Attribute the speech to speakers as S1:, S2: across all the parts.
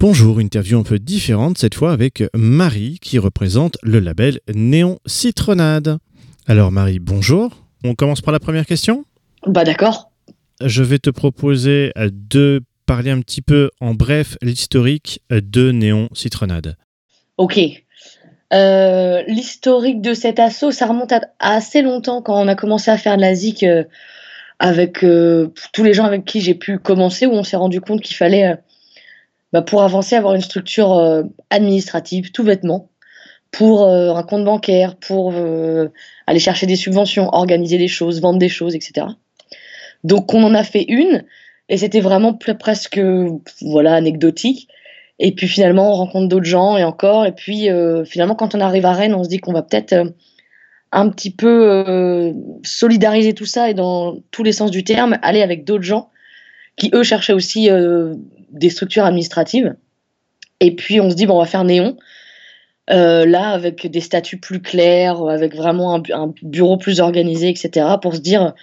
S1: Bonjour, interview un peu différente cette fois avec Marie qui représente le label Néon Citronade. Alors Marie, bonjour. On commence par la première question?
S2: Bah d'accord.
S1: Je vais te proposer de parler un petit peu en bref l'historique de Néon Citronade.
S2: Ok. Euh, l'historique de cet assaut, ça remonte à, assez longtemps quand on a commencé à faire de la ZIC euh, avec euh, tous les gens avec qui j'ai pu commencer, où on s'est rendu compte qu'il fallait, bah, pour avancer, avoir une structure administrative, tout bêtement, pour un compte bancaire, pour aller chercher des subventions, organiser des choses, vendre des choses, etc. Donc on en a fait une, et c'était vraiment presque voilà anecdotique. Et puis finalement, on rencontre d'autres gens et encore. Et puis euh, finalement, quand on arrive à Rennes, on se dit qu'on va peut-être euh, un petit peu euh, solidariser tout ça et dans tous les sens du terme, aller avec d'autres gens qui, eux, cherchaient aussi des structures administratives. Et puis on se dit, bon, on va faire Néon. là, avec des statuts plus clairs, avec vraiment un, bureau plus organisé, etc., pour se dire,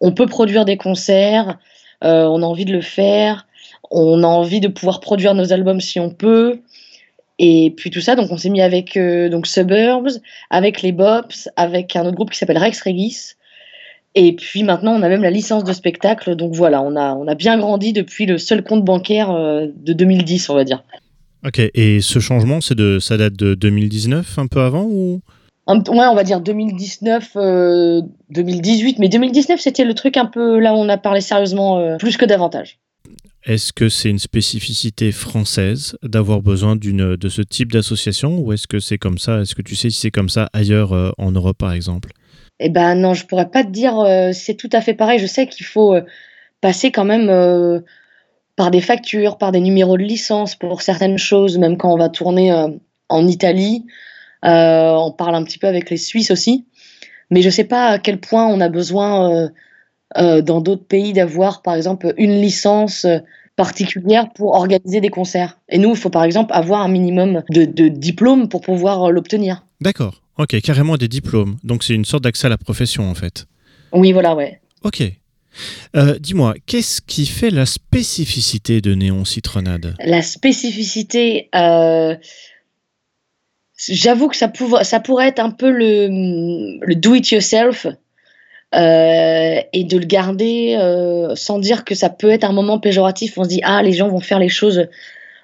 S2: on peut produire des concerts, on a envie de le faire, on a envie de pouvoir produire nos albums si on peut. Et puis tout ça, donc on s'est mis avec euh, donc Suburbs, avec les Bops, avec un autre groupe qui s'appelle Rex Regis. Et puis maintenant, on a même la licence de spectacle. Donc voilà, on a, on a bien grandi depuis le seul compte bancaire euh, de 2010, on va dire.
S1: Ok, et ce changement, c'est de, ça date de 2019, un peu avant ou?
S2: Ouais, on va dire 2019, 2018. Euh, Mais 2019, c'était le truc un peu là où on a parlé sérieusement plus que davantage.
S1: Est-ce que c'est une spécificité française d'avoir besoin d'une de ce type d'association ou est-ce que c'est comme ça? Est-ce que tu sais si c'est comme ça ailleurs euh, en Europe par exemple?
S2: Eh ben non, je pourrais pas te dire. Euh, c'est tout à fait pareil. Je sais qu'il faut euh, passer quand même par des factures, par des numéros de licence pour certaines choses, même quand on va tourner en Italie. on parle un petit peu avec les Suisses aussi, mais je sais pas à quel point on a besoin euh, dans d'autres pays d'avoir, par exemple, une licence euh, particulière pour organiser des concerts. Et nous, il faut par exemple avoir un minimum de, de diplômes pour pouvoir euh, l'obtenir.
S1: D'accord. Ok, carrément des diplômes. Donc c'est une sorte d'accès à la profession en fait.
S2: Oui, voilà, ouais.
S1: Ok. Dis-moi, qu'est-ce qui fait la spécificité de Néon Citronade
S2: La spécificité, j'avoue que ça, ça pourrait être un peu le, le do-it-yourself, euh, et de le garder euh, sans dire que ça peut être un moment péjoratif. On se dit ah les gens vont faire les choses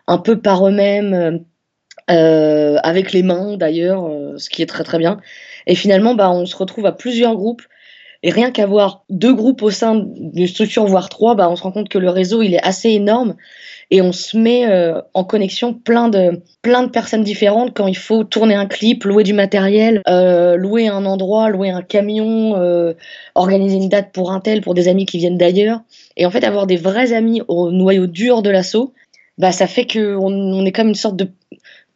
S2: un peu par eux-mêmes, euh, avec les mains d'ailleurs, ce qui est très très bien. Et finalement, bah, on se retrouve à plusieurs groupes. Et rien qu'avoir deux groupes au sein d'une structure, voire trois, bah, on se rend compte que le réseau il est assez énorme et on se met euh, en connexion plein de, plein de personnes différentes quand il faut tourner un clip, louer du matériel, euh, louer un endroit, louer un camion, euh, organiser une date pour un tel, pour des amis qui viennent d'ailleurs. Et en fait, avoir des vrais amis au noyau dur de l'assaut, bah, ça fait qu'on on est comme une sorte de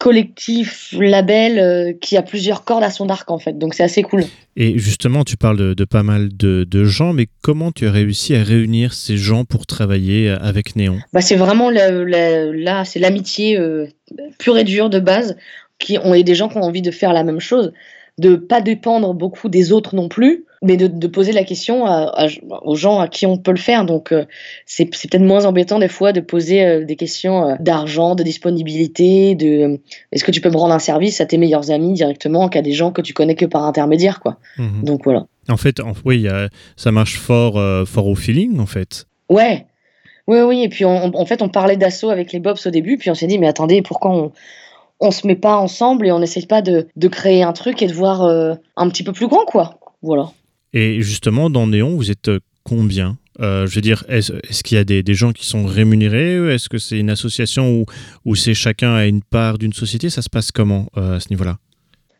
S2: collectif, label euh, qui a plusieurs cordes à son arc en fait. Donc c'est assez cool.
S1: Et justement, tu parles de, pas mal de, gens, mais comment tu as réussi à réunir ces gens pour travailler avec Néon?
S2: Bah, C'est vraiment là, c'est l'amitié euh, pure et dure de base. Qui ont, et des gens qui ont envie de faire la même chose, de pas dépendre beaucoup des autres non plus, mais de, poser la question aux gens à qui on peut le faire. Donc, euh, c'est peut-être moins embêtant des fois de poser euh, des questions euh, d'argent, de disponibilité, de est-ce que tu peux me rendre un service à tes meilleurs amis directement qu'à des gens que tu connais que par intermédiaire, quoi. Mhm. Donc voilà.
S1: En fait, oui, ça marche fort, fort au feeling, en fait.
S2: Ouais. Oui, oui. Et puis, en fait, on parlait d'assaut avec les Bobs au début, puis on s'est dit, mais attendez, pourquoi on on se met pas ensemble et on n'essaye pas de, de, créer un truc et de voir un petit peu plus grand, quoi. Voilà.
S1: Et justement, dans Néon, vous êtes euh, combien? Euh, je veux dire, est-ce qu'il y a des, des, gens qui sont rémunérés Est-ce que c'est une association où, où c'est chacun a une part d'une société? Ça se passe comment euh, à ce niveau-là?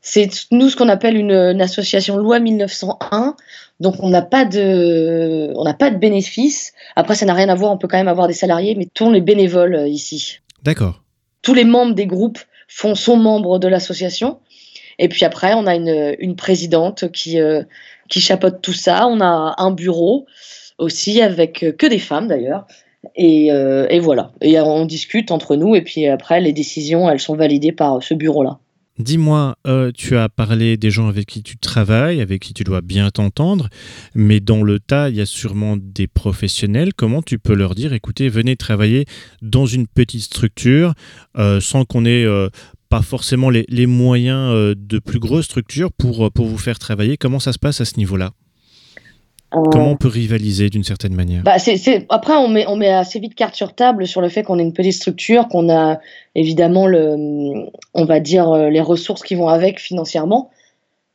S2: C'est nous ce qu'on appelle une, association loi 1901. Donc on n'a pas de, on n'a pas de bénéfices. Après, ça n'a rien à voir. On peut quand même avoir des salariés, mais tous les bénévoles ici.
S1: D'accord.
S2: Tous les membres des groupes font, sont membres de l'association. Et puis après, on a une, une présidente qui, qui chapeaute tout ça. On a un bureau aussi avec euh, que des femmes d'ailleurs. Et, euh, et, voilà. Et on discute entre nous. Et puis après, les décisions, elles sont validées par ce bureau-là.
S1: Dis-moi, euh, tu as parlé des gens avec qui tu travailles, avec qui tu dois bien t'entendre, mais dans le tas, il y a sûrement des professionnels. Comment tu peux leur dire, écoutez, venez travailler dans une petite structure sans qu'on ait pas forcément les, moyens de plus grosses structures pour, pour vous faire travailler Comment ça se passe à ce niveau-là? Comment on peut rivaliser d'une certaine manière?
S2: bah Après, on met, on met assez vite carte sur table sur le fait qu'on est une petite structure, qu'on a évidemment, le, on va dire, euh, les ressources qui vont avec financièrement.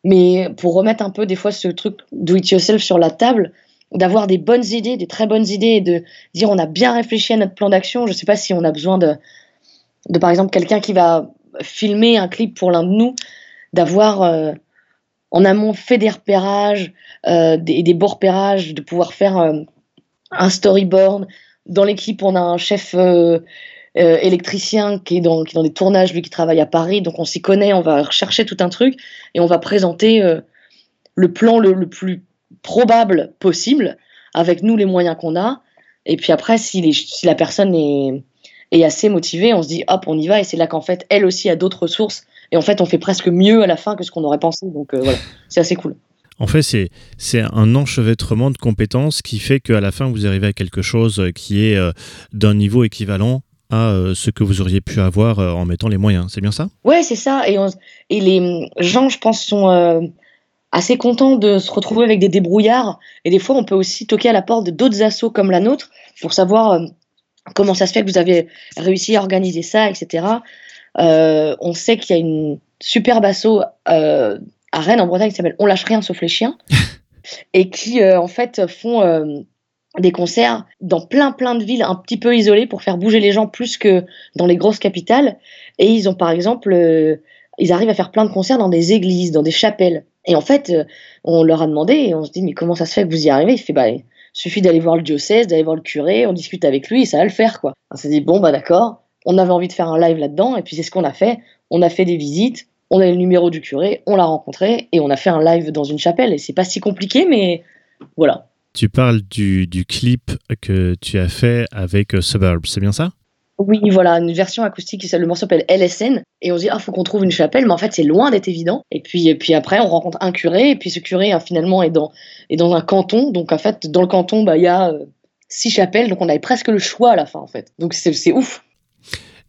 S2: Mais pour remettre un peu des fois ce truc do it yourself sur la table, d'avoir des bonnes idées, des très bonnes idées, et de dire on a bien réfléchi à notre plan d'action. Je ne sais pas si on a besoin de, de par exemple, quelqu'un qui va filmer un clip pour l'un de nous, d'avoir euh, en amont fait des repérages, euh, des, des, beaux repérages, de pouvoir faire euh, un storyboard. Dans l'équipe, on a un chef électricien qui est, dans des tournages, lui qui travaille à Paris, donc on s'y connaît, on va rechercher tout un truc et on va présenter le plan le, plus probable possible avec nous les moyens qu'on a. Et puis après, si, si la personne est, est, assez motivée, on se dit hop, on y va. Et c'est là qu'en fait, elle aussi a d'autres ressources. Et en fait, on fait presque mieux à la fin que ce qu'on aurait pensé. Donc voilà, c'est assez cool.
S1: En fait, c'est un enchevêtrement de compétences qui fait qu'à la fin, vous arrivez à quelque chose qui est euh, d'un niveau équivalent à euh, ce que vous auriez pu avoir euh, en mettant les moyens. C'est bien ça?
S2: Ouais, c'est ça. Et, et, les gens, je pense, sont assez contents de se retrouver avec des débrouillards. Et des fois, on peut aussi toquer à la porte d'autres assos comme la nôtre pour savoir comment ça se fait que vous avez réussi à organiser ça, etc. on sait qu'il y a une superbe asso à Rennes, en Bretagne, qui s'appelle On lâche rien sauf les chiens, et qui, euh, en fait, font euh, des concerts dans plein, plein de villes un petit peu isolées pour faire bouger les gens plus que dans les grosses capitales. Et ils ont, par exemple, euh, ils arrivent à faire plein de concerts dans des églises, dans des chapelles. Et en fait, on leur a demandé, et on se dit, mais comment ça se fait que vous y arrivez? Il fait, bah, suffit d'aller voir le diocèse, d'aller voir le curé, on discute avec lui, et ça va le faire, quoi. On s'est dit, bon, bah d'accord, on avait envie de faire un live là-dedans, et puis c'est ce qu'on a fait. On a fait des visites, on a le numéro du curé, on l'a rencontré et on a fait un live dans une chapelle. Et c'est pas si compliqué, mais voilà.
S1: Tu parles du, clip que tu as fait avec euh, Suburb, c'est bien ça?
S2: Oui, voilà, une version acoustique. Le morceau s'appelle LSN. Et on se dit, ah, faut qu'on trouve une chapelle, mais en fait, c'est loin d'être évident. Et puis, et puis après, on rencontre un curé, et puis ce curé, hein, finalement, est dans, est dans un canton. Donc, en fait, dans le canton, bah, il y a euh, six chapelles. Donc, on avait presque le choix à la fin, en fait. Donc, c'est ouf.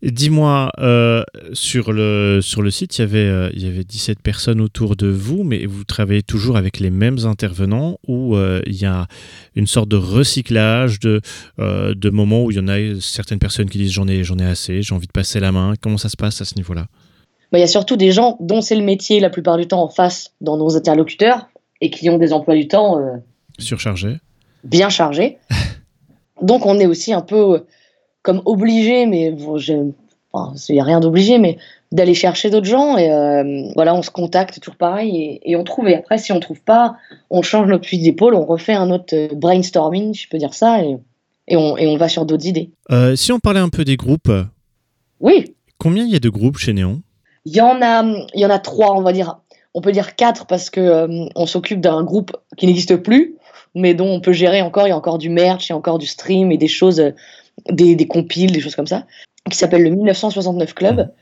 S1: Dis-moi, euh, sur, le, sur le site, il y, avait, euh, il y avait 17 personnes autour de vous, mais vous travaillez toujours avec les mêmes intervenants ou euh, il y a une sorte de recyclage de, de moments où il y en a certaines personnes qui disent j'en ai, j'en ai assez, j'ai envie de passer la main. Comment ça se passe à ce niveau-là?
S2: Bah, Il y a surtout des gens dont c'est le métier la plupart du temps en face dans nos interlocuteurs et qui ont des emplois du temps
S1: surchargés.
S2: Bien chargés. Donc on est aussi un peu comme obligé, mais il n'y a rien d'obligé, mais d'aller chercher d'autres gens. Et euh, voilà, on se contacte, toujours pareil, et, on trouve. Et après, si on trouve pas, on change notre fusil d'épaule, on refait un autre euh, brainstorming, je peux dire ça, et, et, on, et on va sur d'autres idées.
S1: Euh, si on parlait un peu des groupes.
S2: Oui.
S1: Combien il y a de groupes chez Néon?
S2: Il y en a, il y en a trois, on va dire. On peut dire quatre parce que on s'occupe d'un groupe qui n'existe plus, mais dont on peut gérer encore. Il y a encore du merch, il y a encore du stream et des choses des, des compiles, des choses comme ça, qui s'appelle le 1969 Club.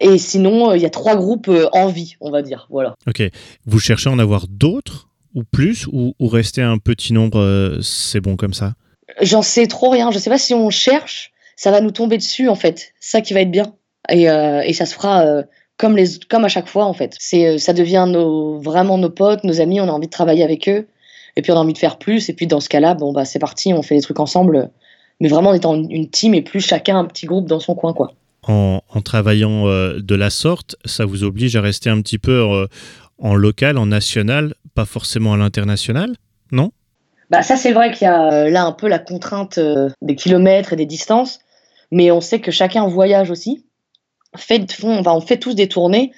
S2: Et sinon, euh, il y a trois groupes euh, en vie, on va dire. Voilà.
S1: Ok. Vous cherchez à en avoir d'autres ou plus ou, ou rester un petit nombre, euh, c'est bon comme ça?
S2: J'en sais trop rien. Je sais pas si on cherche, ça va nous tomber dessus en fait. Ça qui va être bien. Et, et ça se fera comme, les, comme à chaque fois en fait. C'est, ça devient nos, vraiment nos potes, nos amis. On a envie de travailler avec eux. Et puis on a envie de faire plus. Et puis dans ce cas-là, bon bah c'est parti, on fait des trucs ensemble mais vraiment en étant une team et plus chacun un petit groupe dans son coin, quoi.
S1: En, travaillant euh, de la sorte, ça vous oblige à rester un petit peu euh, en local, en national, pas forcément à l'international, non?
S2: Bah ça c'est vrai qu'il y a euh, là un peu la contrainte des kilomètres et des distances, mais on sait que chacun voyage aussi. Fait, font, on fait tous des tournées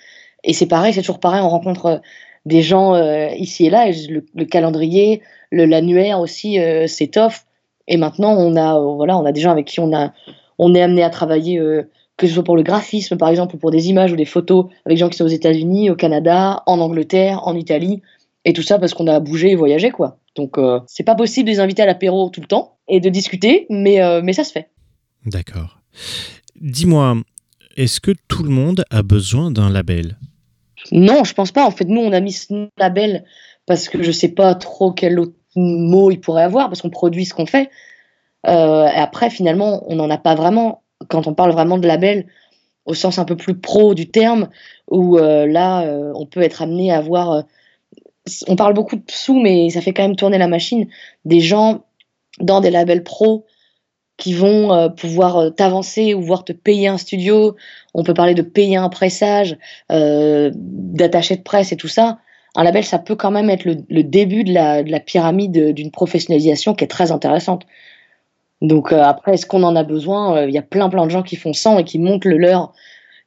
S2: et c'est pareil, c'est toujours pareil, on rencontre des gens ici et là, et le, calendrier, l'annuaire aussi, c'est off. Et maintenant, on a, euh, voilà, on a des gens avec qui on, a, on est amené à travailler, euh, que ce soit pour le graphisme, par exemple, ou pour des images ou des photos, avec des gens qui sont aux États-Unis, au Canada, en Angleterre, en Italie. Et tout ça parce qu'on a bougé et voyagé, quoi. Donc, euh, c'est pas possible de les inviter à l'apéro tout le temps et de discuter, mais, mais ça se fait.
S1: D'accord. Dis-moi, est-ce que tout le monde a besoin d'un label?
S2: Non, je pense pas. En fait, nous, on a mis ce label parce que je sais pas trop quel autre mot il pourrait avoir, parce qu'on produit ce qu'on fait. Euh, et après, finalement, on n'en a pas vraiment. Quand on parle vraiment de label, au sens un peu plus pro du terme, où euh, là, euh, on peut être amené à avoir. on parle beaucoup de sous, mais ça fait quand même tourner la machine. Des gens dans des labels pro qui vont pouvoir t'avancer ou voir te payer un studio. On peut parler de payer un pressage, d'attacher de presse et tout ça un label, ça peut quand même être le, début de la, pyramide d'une professionnalisation qui est très intéressante. Donc euh, après, est-ce qu'on en a besoin? Euh, Il y a plein plein de gens qui font sans et qui montent le leur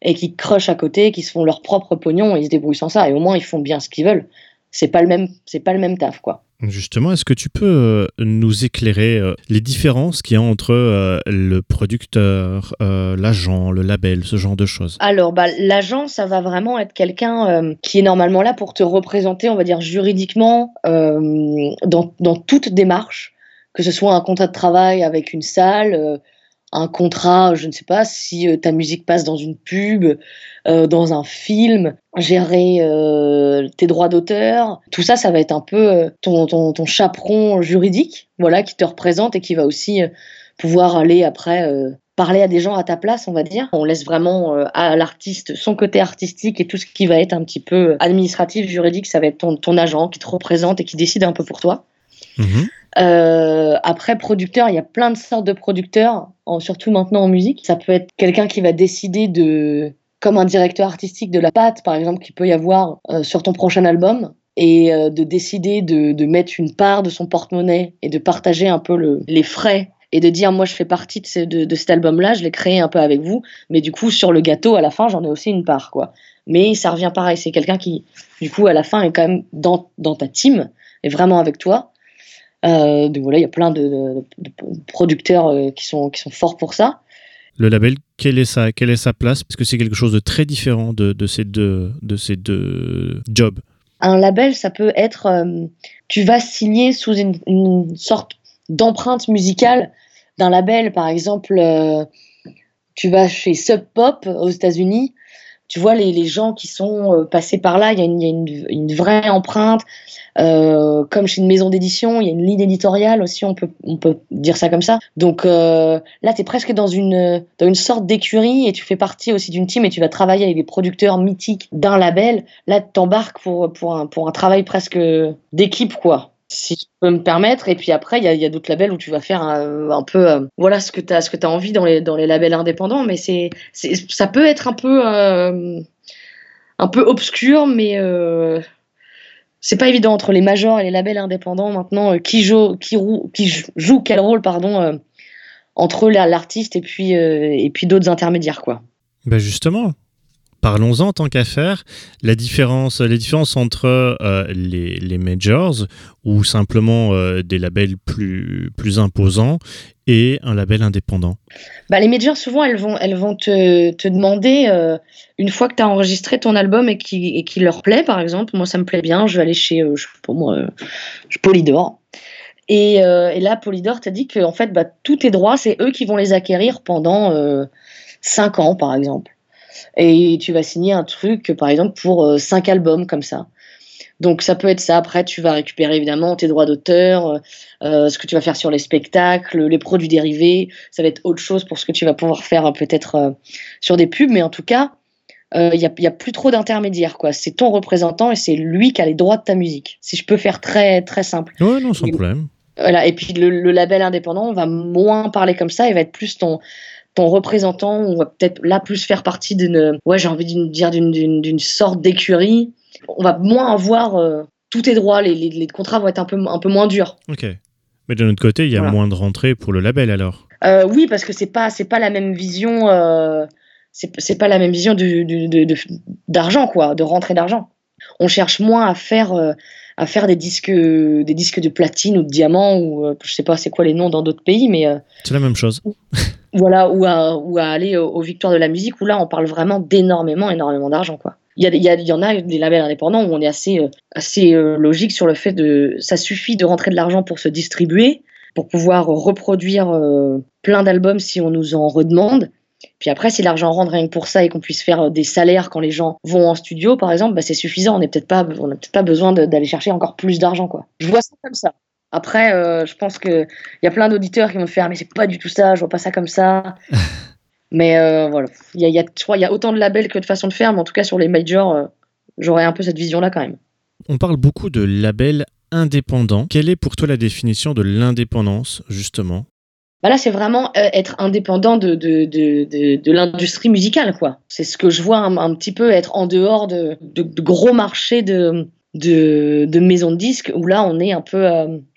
S2: et qui crushent à côté, qui se font leur propre pognon et ils se débrouillent sans ça. Et au moins, ils font bien ce qu'ils veulent. C'est pas le même, c'est pas le même taf, quoi.
S1: Justement, est-ce que tu peux euh, nous éclairer euh, les différences qu'il y a entre euh, le producteur, l'agent, le label, ce genre de choses?
S2: Alors, bah, l'agent, ça va vraiment être quelqu'un qui est normalement là pour te représenter, on va dire juridiquement, dans, dans, toute démarche, que ce soit un contrat de travail avec une salle, un contrat, je ne sais pas, si ta musique passe dans une pub, euh, dans un film, gérer euh, tes droits d'auteur, tout ça, ça va être un peu ton, ton, ton, chaperon juridique, voilà, qui te représente et qui va aussi pouvoir aller après parler à des gens à ta place, on va dire. On laisse vraiment à l'artiste son côté artistique et tout ce qui va être un petit peu administratif, juridique, ça va être ton, ton agent qui te représente et qui décide un peu pour toi. Mmh euh, après, producteur, il y a plein de sortes de producteurs, surtout maintenant en musique. Ça peut être quelqu'un qui va décider de, comme un directeur artistique de la patte, par exemple, qui peut y avoir euh, sur ton prochain album, et euh, de décider de, mettre une part de son porte-monnaie et de partager un peu les frais et de dire moi je fais partie de, cet album-là, je l'ai créé un peu avec vous, mais du coup sur le gâteau à la fin j'en ai aussi une part quoi. Mais ça revient pareil, c'est quelqu'un qui du coup à la fin est quand même dans, ta team, est vraiment avec toi euh, donc voilà, il y a plein de, producteurs qui sont forts pour ça.
S1: Le label, quelle est sa, quelle est sa place? Parce que c'est quelque chose de très différent de, ces, deux, de ces deux jobs.
S2: Un label, ça peut être, euh, tu vas signer sous une, sorte d'empreinte musicale d'un label. Par exemple, tu vas chez Sub Pop aux États-Unis, tu vois les, les, gens qui sont passés par là, il y a une, y a une, une vraie empreinte. Euh, comme chez une maison d'édition, il y a une ligne éditoriale aussi, on peut, on peut dire ça comme ça. Donc euh, là, tu es presque dans une, dans une sorte d'écurie et tu fais partie aussi d'une team et tu vas travailler avec des producteurs mythiques d'un label. Là, tu t'embarques pour, pour, un, pour un travail presque d'équipe, quoi si je peux me permettre. Et puis après, il y a, d'autres labels où tu vas faire un, peu, euh, voilà, ce que tu as, ce que as envie dans les, dans les labels indépendants. Mais c'est, ça peut être un peu, euh, un peu obscur, mais euh, c'est pas évident entre les majors et les labels indépendants maintenant qui joue qui, qui joue quel rôle pardon entre l'artiste et puis et puis d'autres intermédiaires quoi.
S1: Ben justement, parlons-en tant qu'à faire. La différence, entre les, les, majors ou simplement des labels plus, plus imposants et un label indépendant
S2: bah, Les majors, souvent, elles vont, elles vont te, te demander, euh, une fois que tu as enregistré ton album et qui, leur plaît, par exemple, moi ça me plaît bien, je vais aller chez, euh, pour moi, euh, Polydor. Et, et, là, Polydor t'a dit que en fait, bah, tous tes droits, c'est eux qui vont les acquérir pendant 5 ans, par exemple. Et tu vas signer un truc, par exemple, pour 5 albums comme ça. Donc ça peut être ça. Après, tu vas récupérer évidemment tes droits d'auteur, euh, euh, ce que tu vas faire sur les spectacles, les produits dérivés. Ça va être autre chose pour ce que tu vas pouvoir faire euh, peut-être sur des pubs. Mais en tout cas, il n'y a, y a, plus trop d'intermédiaires. quoi. C'est ton représentant et c'est lui qui a les droits de ta musique. Si je peux faire très, très simple.
S1: Oui, non, sans problème.
S2: Voilà. Et puis le, le, label indépendant, on va moins parler comme ça. Il va être plus ton ton représentant, on va peut-être là plus faire partie d'une, ouais, j'ai envie de dire d'une sorte d'écurie on va moins avoir euh, tous tes droits, les, contrats vont être un peu, un peu moins durs.
S1: Ok. Mais d'un autre côté, il y a moins de rentrées pour le label alors
S2: euh, Oui, parce que c'est pas, c'est pas la même vision. Euh, c'est pas la même vision d'argent, quoi, de rentrée d'argent. On cherche moins à faire, à faire des disques, des disques de platine ou de diamant ou je sais pas c'est quoi les noms dans d'autres pays, mais
S1: c'est la même chose.
S2: voilà, ou à, ou à aller aux victoires de la musique où là on parle vraiment d'énormément, énormément d'argent, quoi. Il y, a, il, y en a des labels indépendants où on est assez, euh, assez euh, logique sur le fait de ça suffit de rentrer de l'argent pour se distribuer, pour pouvoir reproduire euh, plein d'albums si on nous en redemande. Puis après, si l'argent rentre rien que pour ça et qu'on puisse faire des salaires quand les gens vont en studio, par exemple, bah, c'est suffisant. On n'a peut-être pas, on peut-être pas besoin d'aller chercher encore plus d'argent, quoi. Je vois ça comme ça. Après, euh, je pense qu'il y a plein d'auditeurs qui vont me faire, mais c'est pas du tout ça, je vois pas ça comme ça. mais euh, voilà, il y a, y a, je crois il y a autant de labels que de façons de faire, mais en tout cas sur les majors, euh, j'aurais un peu cette vision-là quand même.
S1: On parle beaucoup de labels indépendants. Quelle est pour toi la définition de l'indépendance, justement?
S2: Bah là, c'est vraiment être indépendant de, de, de, de, l'industrie musicale, quoi. C'est ce que je vois un, petit peu être en dehors de, gros marchés de, de, maisons de disques où là, on est un peu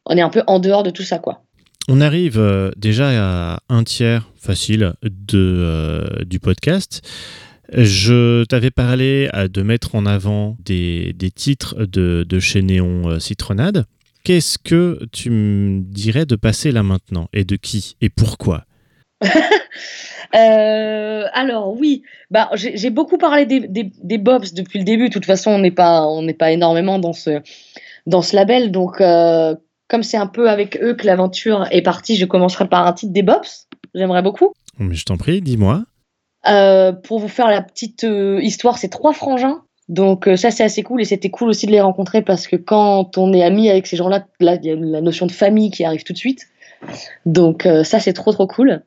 S2: on est un peu en dehors de tout ça, quoi.
S1: On arrive euh, déjà à un tiers facile de, euh, du podcast. Je t'avais parlé euh, de mettre en avant des, titres de, de, chez Néon Citronade. Qu'est-ce que tu me dirais de passer là maintenant Et de qui Et pourquoi?
S2: Alors oui, bah, j'ai beaucoup parlé des, des, des, Bobs depuis le début. De toute façon, on n'est pas, on n'est pas énormément dans ce, dans ce label. Donc, comme c'est un peu avec eux que l'aventure est partie, je commencerai par un titre des Bobs. J'aimerais beaucoup.
S1: Mais je t'en prie, dis-moi.
S2: Euh, pour vous faire la petite euh, histoire, c'est trois frangins. Donc euh, ça c'est assez cool et c'était cool aussi de les rencontrer parce que quand on est ami avec ces gens-là, il y a la notion de famille qui arrive tout de suite. Donc ça c'est trop trop cool.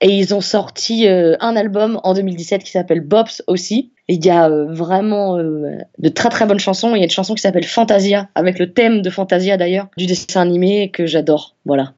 S2: Et ils ont sorti un album en 2017 qui s'appelle Bobs aussi. Il y a euh, vraiment euh, de très très bonnes chansons. Il y a une chanson qui s'appelle Fantasia, avec le thème de Fantasia d'ailleurs, du dessin animé que j'adore. Voilà.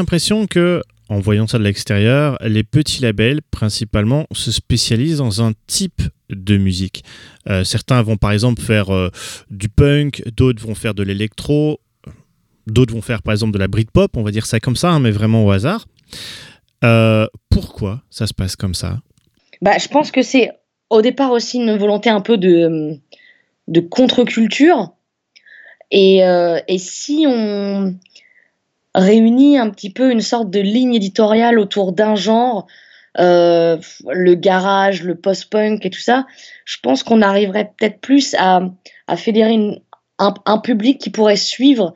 S1: L'impression que, en voyant ça de l'extérieur, les petits labels, principalement, se spécialisent dans un type de musique. Euh, certains vont par exemple faire euh, du punk, d'autres vont faire de l'électro, d'autres vont faire par exemple de la Britpop, on va dire ça comme ça, hein, mais vraiment au hasard. Euh, pourquoi ça se passe comme ça?
S2: Bah, Je pense que c'est au départ aussi une volonté un peu de, de contre-culture. Et, et si on, réunit un petit peu une sorte de ligne éditoriale autour d'un genre, euh, le garage, le post-punk et tout ça, je pense qu'on arriverait peut-être plus à, à fédérer un, public qui pourrait suivre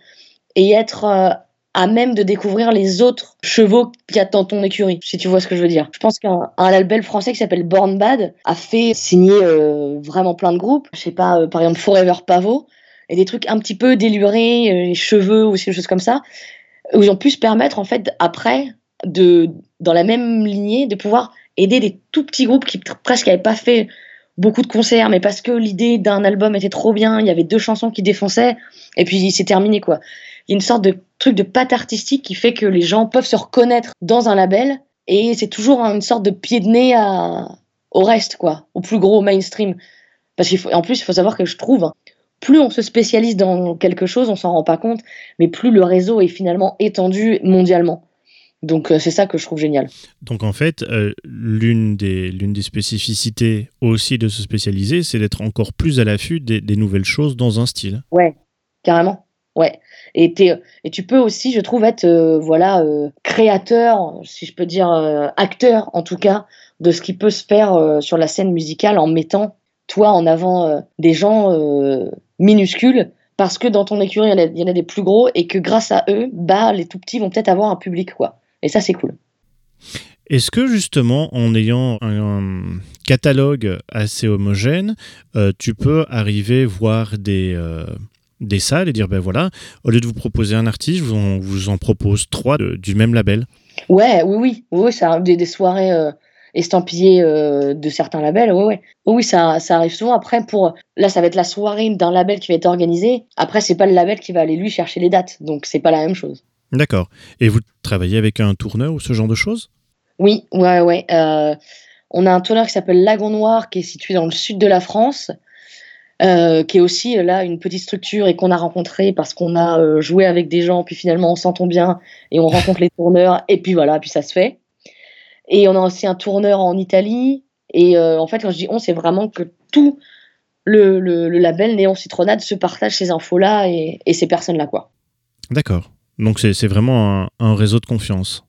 S2: et être euh, à même de découvrir les autres chevaux qu'il y a dans ton écurie, si tu vois ce que je veux dire. Je pense qu'un label français qui s'appelle Born Bad a fait signer euh, vraiment plein de groupes. Je sais pas, par exemple Forever Pavot, et des trucs un petit peu délurés, les cheveux ou des choses comme ça où ils ont pu se permettre en fait après de dans la même lignée de pouvoir aider des tout petits groupes qui presque n'avaient pas fait beaucoup de concerts mais parce que l'idée d'un album était trop bien il y avait deux chansons qui défonçaient et puis c'est terminé quoi. Il y a une sorte de truc de patte artistique qui fait que les gens peuvent se reconnaître dans un label et c'est toujours une sorte de pied de nez à, au reste quoi au plus gros mainstream. Parce qu'en plus il faut savoir que je trouve plus on se spécialise dans quelque chose, on s'en rend pas compte, mais plus le réseau est finalement étendu mondialement. Donc euh, c'est ça que je trouve génial.
S1: Donc en fait, euh, l'une des, des spécificités aussi de se spécialiser, c'est d'être encore plus à l'affût des, nouvelles choses dans un style.
S2: Ouais, carrément. Ouais. Et, et tu peux aussi, je trouve, être euh, voilà créateur, si je peux dire acteur en tout cas, de ce qui peut se faire sur la scène musicale en mettant toi en avant des gens minuscules parce que dans ton écurie, il y, en a, des plus gros et que grâce à eux, bah, les tout petits vont peut-être avoir un public. quoi. Et ça, c'est cool.
S1: Est-ce que justement, en ayant un, catalogue assez homogène, euh, tu peux arriver voir des, euh, des salles et dire, ben voilà, au lieu de vous proposer un artiste, on vous en propose trois du même label?
S2: Ouais, oui, oui, oui, ça, des, des soirées euh, estampillé euh, de certains labels. Oui, ça, ça arrive souvent. Après, pour là, ça va être la soirée d'un label qui va être organisée. Après, c'est pas le label qui va aller lui chercher les dates, donc c'est pas la même chose.
S1: D'accord. Et vous travaillez avec un tourneur ou ce genre de choses?
S2: Oui, ouais, ouais. Euh, on a un tourneur qui s'appelle Lagon Noir, qui est situé dans le sud de la France. Euh, qui est aussi là une petite structure et qu'on a rencontré parce qu'on a joué avec des gens, puis finalement on s'entend bien et on rencontre les tourneurs et puis voilà, puis ça se fait. Et on a aussi un tourneur en Italie. Et euh, en fait, quand je dis on, c'est vraiment que tout le, le, label Néon Citronade se partage ces infos-là et, et, ces personnes-là. quoi.
S1: D'accord. Donc c'est vraiment un, un, réseau de confiance.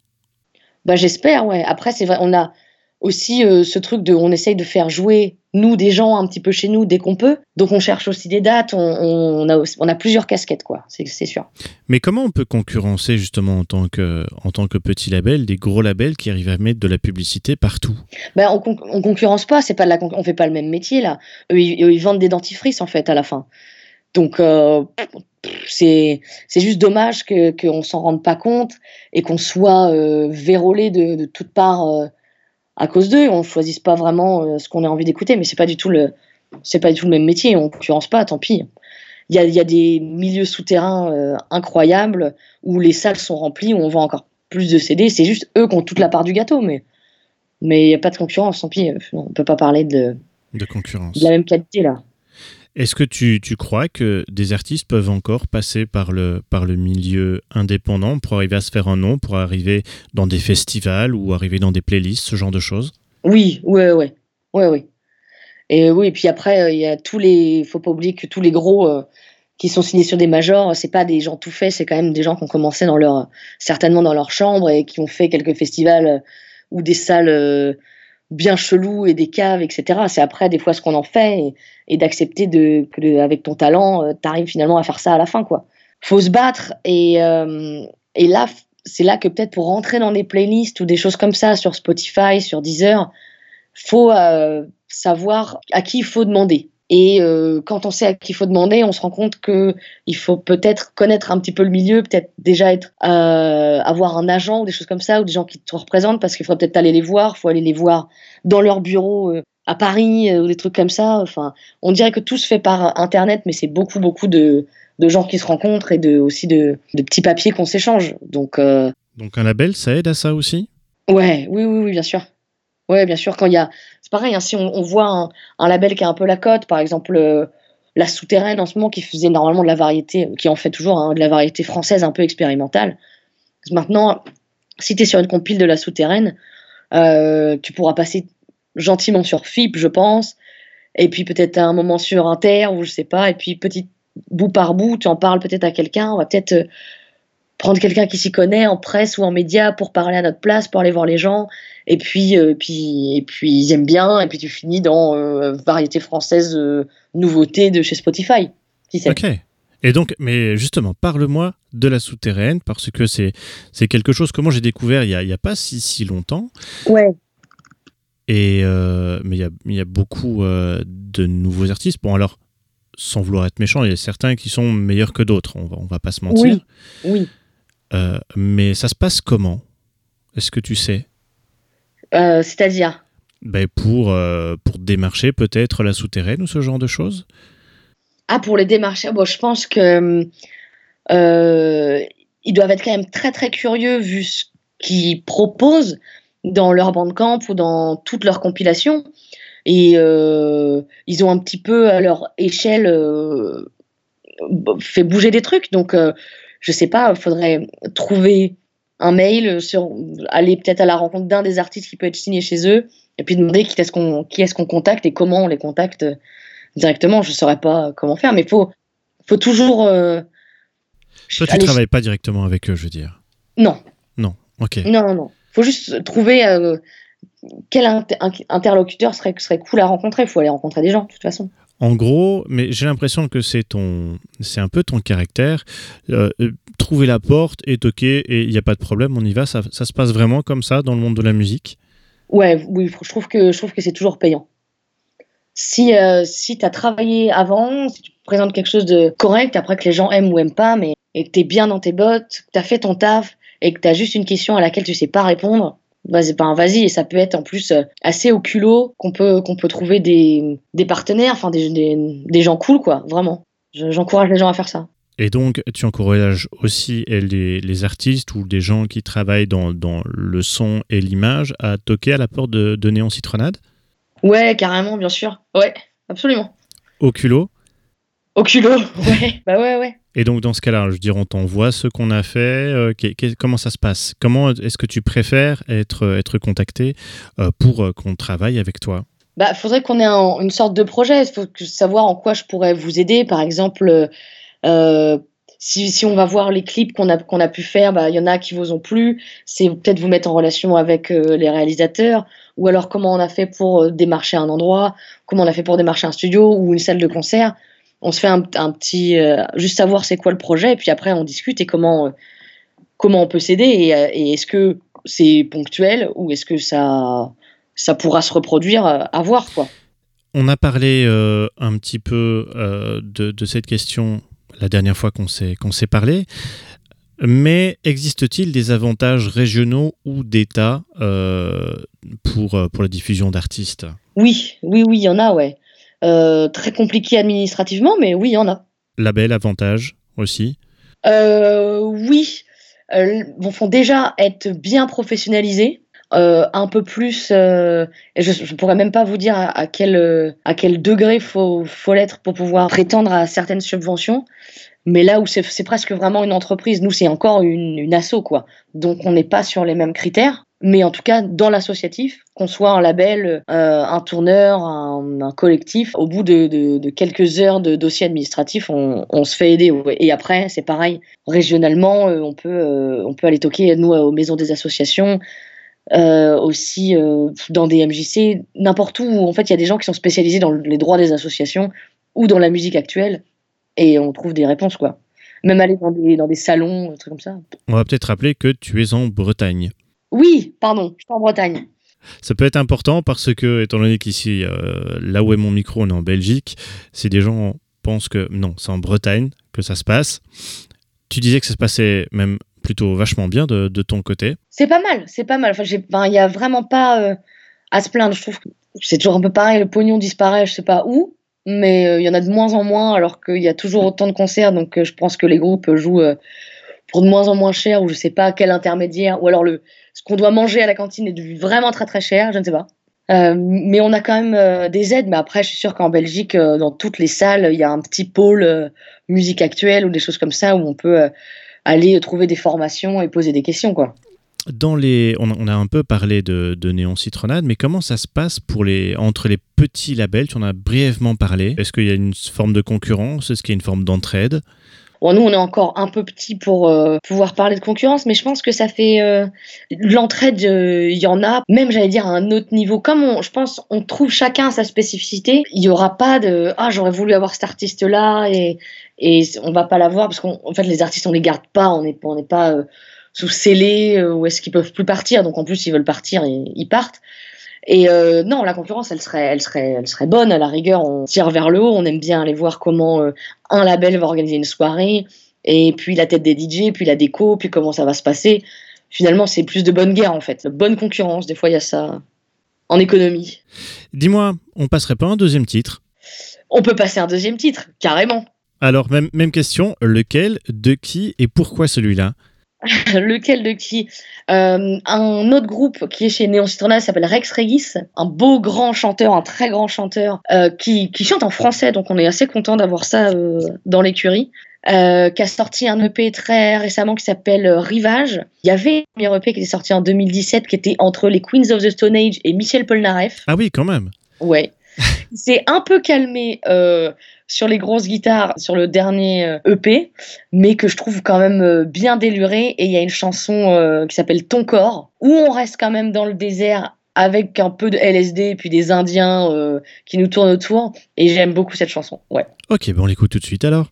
S2: Bah, J'espère, ouais. Après, c'est vrai, on a aussi euh, ce truc de on essaye de faire jouer nous des gens un petit peu chez nous dès qu'on peut. Donc on cherche aussi des dates, on, a, on a plusieurs casquettes, quoi, c'est sûr.
S1: Mais comment on peut concurrencer justement en tant, que, en tant que petit label des gros labels qui arrivent à mettre de la publicité partout?
S2: Ben, on, on concurrence pas, c'est pas la on fait pas le même métier là. Eux, ils, vendent des dentifrices en fait à la fin. Donc euh, c'est juste dommage qu'on que s'en rende pas compte et qu'on soit euh, vérolé de, de toutes parts euh, à cause d'eux. On choisisse pas vraiment euh, ce qu'on a envie d'écouter, mais c'est pas du tout le, c'est pas du tout le même métier. On concurrence pas, tant pis. Il y a, y a, des milieux souterrains euh, incroyables où les salles sont remplies, où on vend encore plus de CD. C'est juste eux qui ont toute la part du gâteau, mais mais il n'y a pas de concurrence, tant pis. On peut pas parler de,
S1: de concurrence.
S2: De la même qualité là.
S1: Est-ce que tu, tu, crois que des artistes peuvent encore passer par le, milieu indépendant pour arriver à se faire un nom, pour arriver dans des festivals ou arriver dans des playlists, ce genre de choses?
S2: Oui, oui, oui. oui, oui. Et oui, et puis après, euh, il y a tous les. faut pas oublier que tous les gros euh, qui sont signés sur des majors, c'est pas des gens tout faits, c'est quand même des gens qui ont commencé dans leur, certainement dans leur chambre et qui ont fait quelques festivals euh, ou des salles bien chelou et des caves, etc. C'est après des fois ce qu'on en fait et, d'accepter de, que avec ton talent, euh, tu arrives finalement à faire ça à la fin. quoi. faut se battre et, euh, et là, c'est là que peut-être pour rentrer dans des playlists ou des choses comme ça sur Spotify, sur Deezer, faut euh, savoir à qui il faut demander. Et euh, quand on sait à qui il faut demander, on se rend compte que il faut peut-être connaître un petit peu le milieu, peut-être déjà être euh, avoir un agent ou des choses comme ça, ou des gens qui te représentent, parce qu'il faudrait peut-être aller les voir, il faut aller les voir dans leur bureau euh, à Paris ou des trucs comme ça. Enfin, on dirait que tout se fait par Internet, mais c'est beaucoup beaucoup de de gens qui se rencontrent et de, aussi de, de petits papiers qu'on s'échange. Donc,
S1: Donc un label, ça aide à ça aussi?
S2: Ouais, oui, oui, oui, bien sûr. Ouais, bien sûr. Quand il y a, c'est pareil. hein, si on, voit un, label qui a un peu la cote, par exemple euh, la Souterraine en ce moment, qui faisait normalement de la variété, qui en fait toujours hein, de la variété française un peu expérimentale. Maintenant, si tu es sur une compile de la Souterraine, euh, tu pourras passer gentiment sur FIP, je pense, et puis peut-être un moment sur Inter ou je sais pas, et puis petit bout par bout, tu en parles peut-être à quelqu'un, on va peut-être euh, prendre quelqu'un qui s'y connaît en presse ou en média pour parler à notre place, pour aller voir les gens, et puis, euh, puis, et puis ils aiment bien, et puis tu finis dans euh, variété française euh, nouveauté de chez Spotify. Qui sait
S1: Ok. Et donc, mais justement, parle-moi de la souterraine, parce que c'est c'est quelque chose que moi j'ai découvert il n'y a, il y a pas si, si longtemps.
S2: Ouais.
S1: Et, euh, mais il y a, il y a beaucoup euh, de nouveaux artistes. Bon, alors, sans vouloir être méchant, il y a certains qui sont meilleurs que d'autres, on va, on va pas se mentir.
S2: Oui. Oui.
S1: Euh, mais ça se passe comment? Est-ce que tu sais?
S2: Euh, C'est-à-dire?
S1: Ben pour, euh, pour démarcher peut-être la souterraine ou ce genre de choses?
S2: Ah, pour les démarcheurs, bon, je pense que ils doivent être quand même très très curieux vu ce qu'ils proposent dans leur bandcamp ou dans toutes leurs compilations. Et ils ont un petit peu à leur échelle fait bouger des trucs. Donc, je sais pas, il faudrait trouver un mail, sur, aller peut-être à la rencontre d'un des artistes qui peut être signé chez eux, et puis demander qui est-ce qu'on qui est-ce qu'on contacte et comment on les contacte directement. Je saurais pas comment faire, mais il faut, faut toujours. euh,
S1: Toi, tu travailles pas directement avec eux, je veux dire.
S2: Non,
S1: Non, ok.
S2: non, non, non. faut juste trouver euh, quel inter- interlocuteur serait, serait cool à rencontrer. Il faut aller rencontrer des gens, de toute façon.
S1: En gros, mais j'ai l'impression que c'est ton, c'est un peu ton caractère. Euh, euh, trouver la porte et toquer et il n'y a pas de problème, on y va. Ça, se passe vraiment comme ça dans le monde de la musique?
S2: Ouais, oui, je trouve que, je trouve que c'est toujours payant. Si, euh, si tu as travaillé avant, si tu présentes quelque chose de correct, après que les gens aiment ou aiment pas, mais et que tu es bien dans tes bottes, que tu as fait ton taf et que tu as juste une question à laquelle tu sais pas répondre, vas-y, ben, vas-y. Et ça peut être en plus euh, assez au culot qu'on peut, qu'on peut trouver des, des partenaires, enfin des, des, des gens cool, quoi, vraiment. Je- J'encourage les gens à faire ça.
S1: Et donc, tu encourages aussi les, les artistes ou des gens qui travaillent dans, dans le son et l'image à toquer à la porte de, de Néon Citronade
S2: Ouais, carrément, bien sûr. Ouais, absolument.
S1: au culot?
S2: Au culot, ouais. Bah ouais, ouais.
S1: Et donc, dans ce cas-là, je dire, on t'envoie ce qu'on a fait. euh, comment ça se passe? Comment est-ce que tu préfères être, être contacté euh, pour euh, qu'on travaille avec toi?
S2: Bah, faudrait qu'on ait un- une sorte de projet. Il faut savoir en quoi je pourrais vous aider. Par exemple, euh, si, si on va voir les clips qu'on a, qu'on a pu faire, bah, il y en a qui vous ont plu. C'est peut-être vous mettre en relation avec euh, les réalisateurs. Ou alors comment on a fait pour euh, démarcher un endroit, comment on a fait pour démarcher un studio ou une salle de concert? On se fait un, un petit. euh, juste savoir c'est quoi le projet. Et puis après, on discute et comment, euh, comment on peut s'aider. Et, euh, et est-ce que c'est ponctuel ou est-ce que ça, ça pourra se reproduire à voir, quoi.
S1: On a parlé euh, un petit peu de, de cette question la dernière fois qu'on s'est qu'on s'est parlé. Mais existe-t-il des avantages régionaux ou d'État euh, pour, pour la diffusion d'artistes?
S2: Oui, oui, oui, il y en a, ouais. Euh, très compliqué administrativement, mais oui, il y en a.
S1: Label, avantage aussi
S2: Euh, oui, euh, vont font déjà être bien professionnalisés, euh, un peu plus. euh, je, je pourrais même pas vous dire à, à quel euh, à quel degré faut faut l'être pour pouvoir prétendre à certaines subventions. Mais là où c'est c'est presque vraiment une entreprise, nous c'est encore une, une asso quoi. Donc on n'est pas sur les mêmes critères. Mais en tout cas, dans l'associatif, qu'on soit un label, euh, un tourneur, un, collectif, au bout de, quelques heures de dossier administratif, on, se fait aider. Et après, c'est pareil, régionalement, euh, on, peut, euh, on peut aller toquer, nous, aux maisons des associations, aussi dans des MJC, n'importe où. En fait, il y a des gens qui sont spécialisés dans les droits des associations ou dans la musique actuelle, et on trouve des réponses, quoi. Même aller dans des, dans des salons, des trucs comme ça.
S1: On va peut-être rappeler que tu es en Bretagne.
S2: Oui, pardon, je suis en Bretagne.
S1: Ça peut être important parce que, étant donné qu'ici, euh, là où est mon micro, on est en Belgique, si des gens pensent que non, c'est en Bretagne que ça se passe, tu disais que ça se passait même plutôt vachement bien de, de ton côté.
S2: C'est pas mal, c'est pas mal. Enfin, il y a vraiment pas euh, à se plaindre. Je trouve que c'est toujours un peu pareil. Le pognon disparaît, je sais pas où, mais il y en a de moins en moins, alors qu'il y a toujours autant de concerts. Donc, je pense que les groupes jouent pour de moins en moins cher, ou je sais pas quel intermédiaire, ou alors le, ce qu'on doit manger à la cantine est vraiment très très cher, je ne sais pas. Euh, mais on a quand même euh, des aides. Mais après, je suis sûre qu'en Belgique, euh, dans toutes les salles, il y a un petit pôle musique actuelle ou des choses comme ça où on peut aller trouver des formations et poser des questions.
S3: Dans les, on, a un peu parlé de, de Néon Citronade, mais comment ça se passe entre les petits labels? Tu en as brièvement parlé. Est-ce qu'il y a une forme de concurrence? Est-ce qu'il y a une forme d'entraide?
S2: Bon, nous, on est encore un peu petit pour euh, pouvoir parler de concurrence, mais je pense que ça fait euh, l'entraide, euh, il y en a, même j'allais dire à un autre niveau. Comme on, je pense, on trouve chacun sa spécificité, il n'y aura pas de ah j'aurais voulu avoir cet artiste-là et et on va pas l'avoir parce qu'en fait les artistes on les garde pas, on n'est on n'est pas sous scellé ou est-ce qu'ils peuvent plus partir, donc en plus ils veulent partir, et, ils partent. Et euh, non, la concurrence, elle serait, elle serait, elle serait bonne. À la rigueur, on tire vers le haut. On aime bien aller voir comment euh, un label va organiser une soirée, et puis la tête des DJ, puis la déco, puis comment ça va se passer. Finalement, c'est plus de bonne guerre en fait, bonne concurrence. Des fois, il y a ça en économie.
S3: Dis-moi, on passerait pas un deuxième titre?
S2: On peut passer un deuxième titre, carrément.
S3: Alors, même, même question, lequel, de qui et pourquoi celui-là?
S2: Lequel de qui euh, Un autre groupe qui est chez Néon Citronade s'appelle Rex Regis, un beau grand chanteur, un très grand chanteur euh, qui, chante en français, donc on est assez content d'avoir ça euh, dans l'écurie. qui a sorti un EP très récemment qui s'appelle Rivage. Il y avait un premier EP qui était sorti en 2017 qui était entre les Queens of the Stone Age et Michel Polnareff.
S3: Ah oui, quand même.
S2: Ouais. C'est un peu calmé sur les grosses guitares sur le dernier EP, euh, e mais que je trouve quand même euh, bien déluré. Et il y a une chanson euh, qui s'appelle Ton corps, où on reste quand même dans le désert avec un peu de LSD et puis des Indiens qui nous tournent autour. Et j'aime beaucoup cette chanson. Ouais.
S3: Ok, on l'écoute tout de suite alors.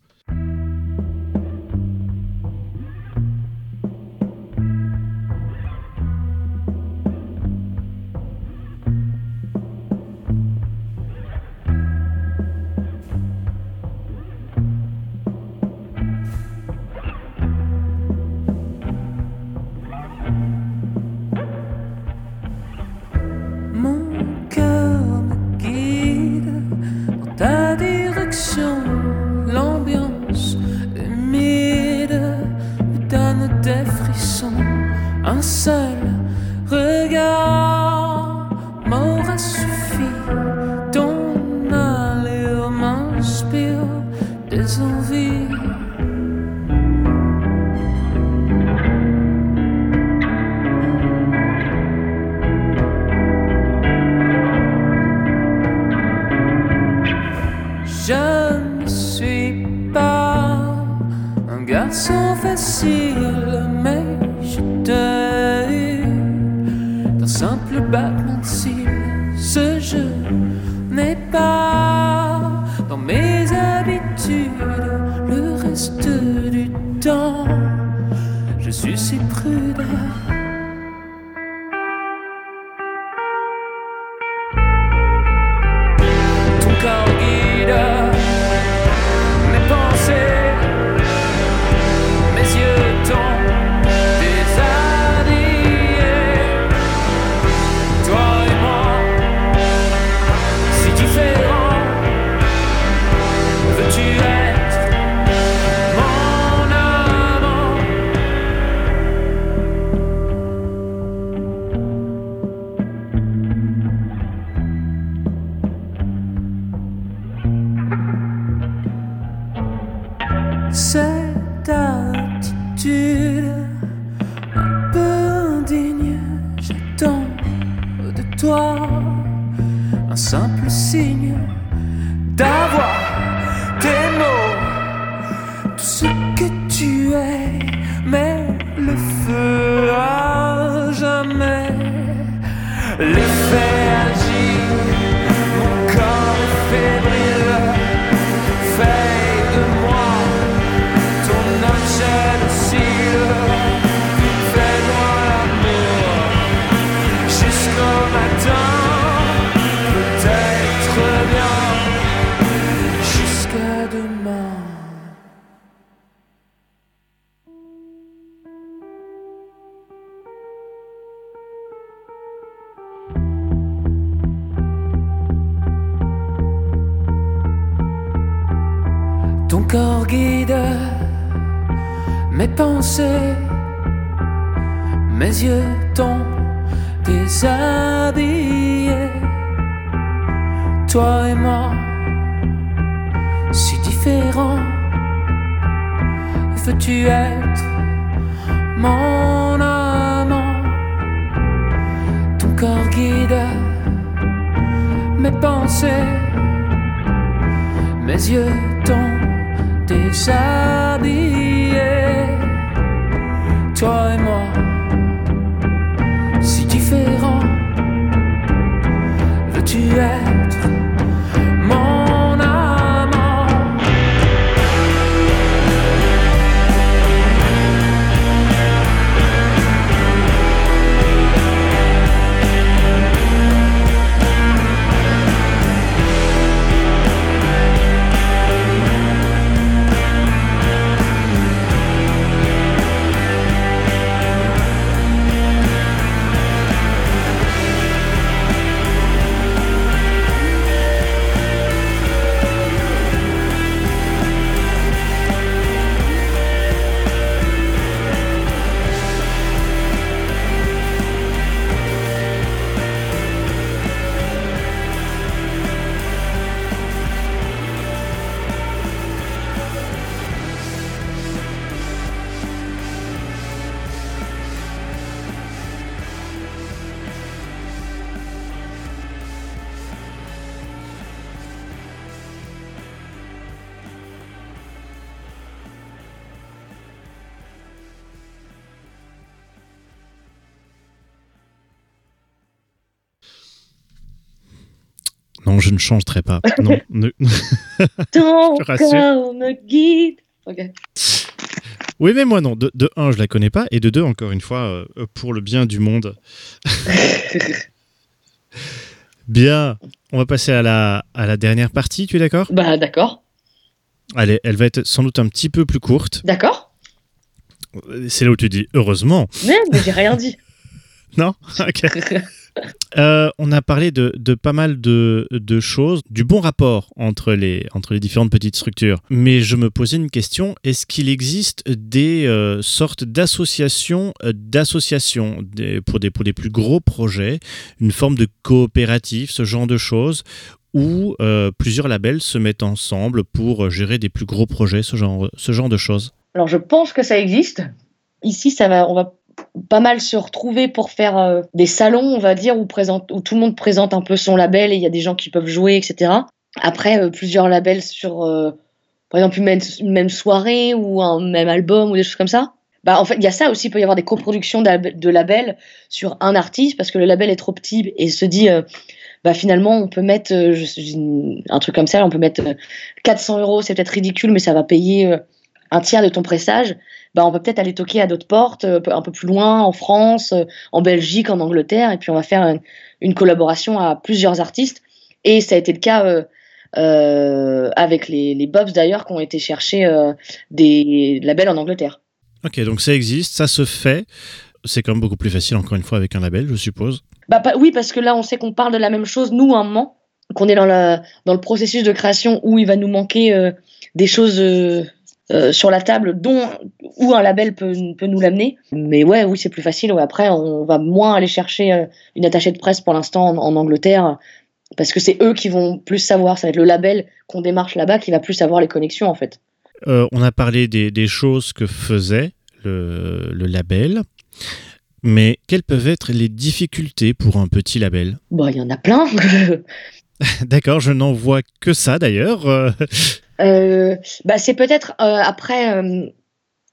S3: un simple signe d'avoir tes mots, tout ce que tu es, mais le feu à jamais, l'effet pensées, mes yeux t'ont déshabillé. Toi et moi, si différents, veux-tu être mon amant? Ton corps guide mes pensées, mes yeux t'ont déshabillé. Toi et moi, si différents, veux-tu être
S1: ne changerai pas. Non, ne-
S2: Ton corps me guide. Ok.
S1: Oui, mais moi non. De, de un, je la connais pas, et de deux, encore une fois, euh, pour le bien du monde. Bien, on va passer à la, à la dernière partie, tu es d'accord?
S2: Bah d'accord,
S1: Allez, elle va être sans doute un petit peu plus courte.
S2: d'accord.
S1: C'est là où tu dis heureusement.
S2: Mais, mais j'ai rien dit.
S1: Non? Ok. Euh, on a parlé de, pas mal de, choses, du bon rapport entre les, différentes petites structures. Mais je me posais une question, est-ce qu'il existe des euh, sortes d'associations, euh, d'associations pour, des, des plus gros projets, une forme de coopérative, ce genre de choses, où plusieurs labels se mettent ensemble pour gérer des plus gros projets, ce genre, de choses?
S2: Alors je pense que ça existe. Ici, ça on va pas mal se retrouver pour faire euh, des salons, on va dire, où, présente, tout le monde présente un peu son label et il y a des gens qui peuvent jouer, etc. Après, euh, plusieurs labels sur, euh, par exemple, une même, soirée ou un même album ou des choses comme ça. Bah, en fait, il y a ça aussi, il peut y avoir des coproductions de labels sur un artiste parce que le label est trop petit et se dit, bah, finalement, on peut mettre je- un truc comme ça, on peut mettre euh, 400 euros, c'est peut-être ridicule, mais ça va payer un tiers de ton pressage. Bah, on peut peut-être aller toquer à d'autres portes, euh, un peu plus loin, en France, euh, en Belgique, en Angleterre, et puis on va faire une, une collaboration à plusieurs artistes. Et ça a été le cas euh, euh, avec les, les Bobs d'ailleurs, qui ont été chercher euh, des labels en Angleterre.
S1: Ok, donc ça existe, ça se fait. C'est quand même beaucoup plus facile, encore une fois, avec un label, je suppose.
S2: Bah, pas- oui, parce que là, on sait qu'on parle de la même chose, nous, à un moment, qu'on est dans, la, dans le processus de création où il va nous manquer des choses euh, sur la table dont, où un label peut, peut nous l'amener. Mais ouais, oui, c'est plus facile. Ouais, après, on va moins aller chercher euh, une attachée de presse pour l'instant en, en Angleterre, parce que c'est eux qui vont plus savoir. Ça va être le label qu'on démarche là-bas qui va plus savoir les connexions, en fait.
S1: Euh, on a parlé des, des choses que faisait le, le label, mais quelles peuvent être les difficultés pour un petit label?
S2: Bon, il y en a plein.
S1: D'accord, je n'en vois que ça d'ailleurs. Euh,
S2: bah, c'est peut-être euh, après, euh,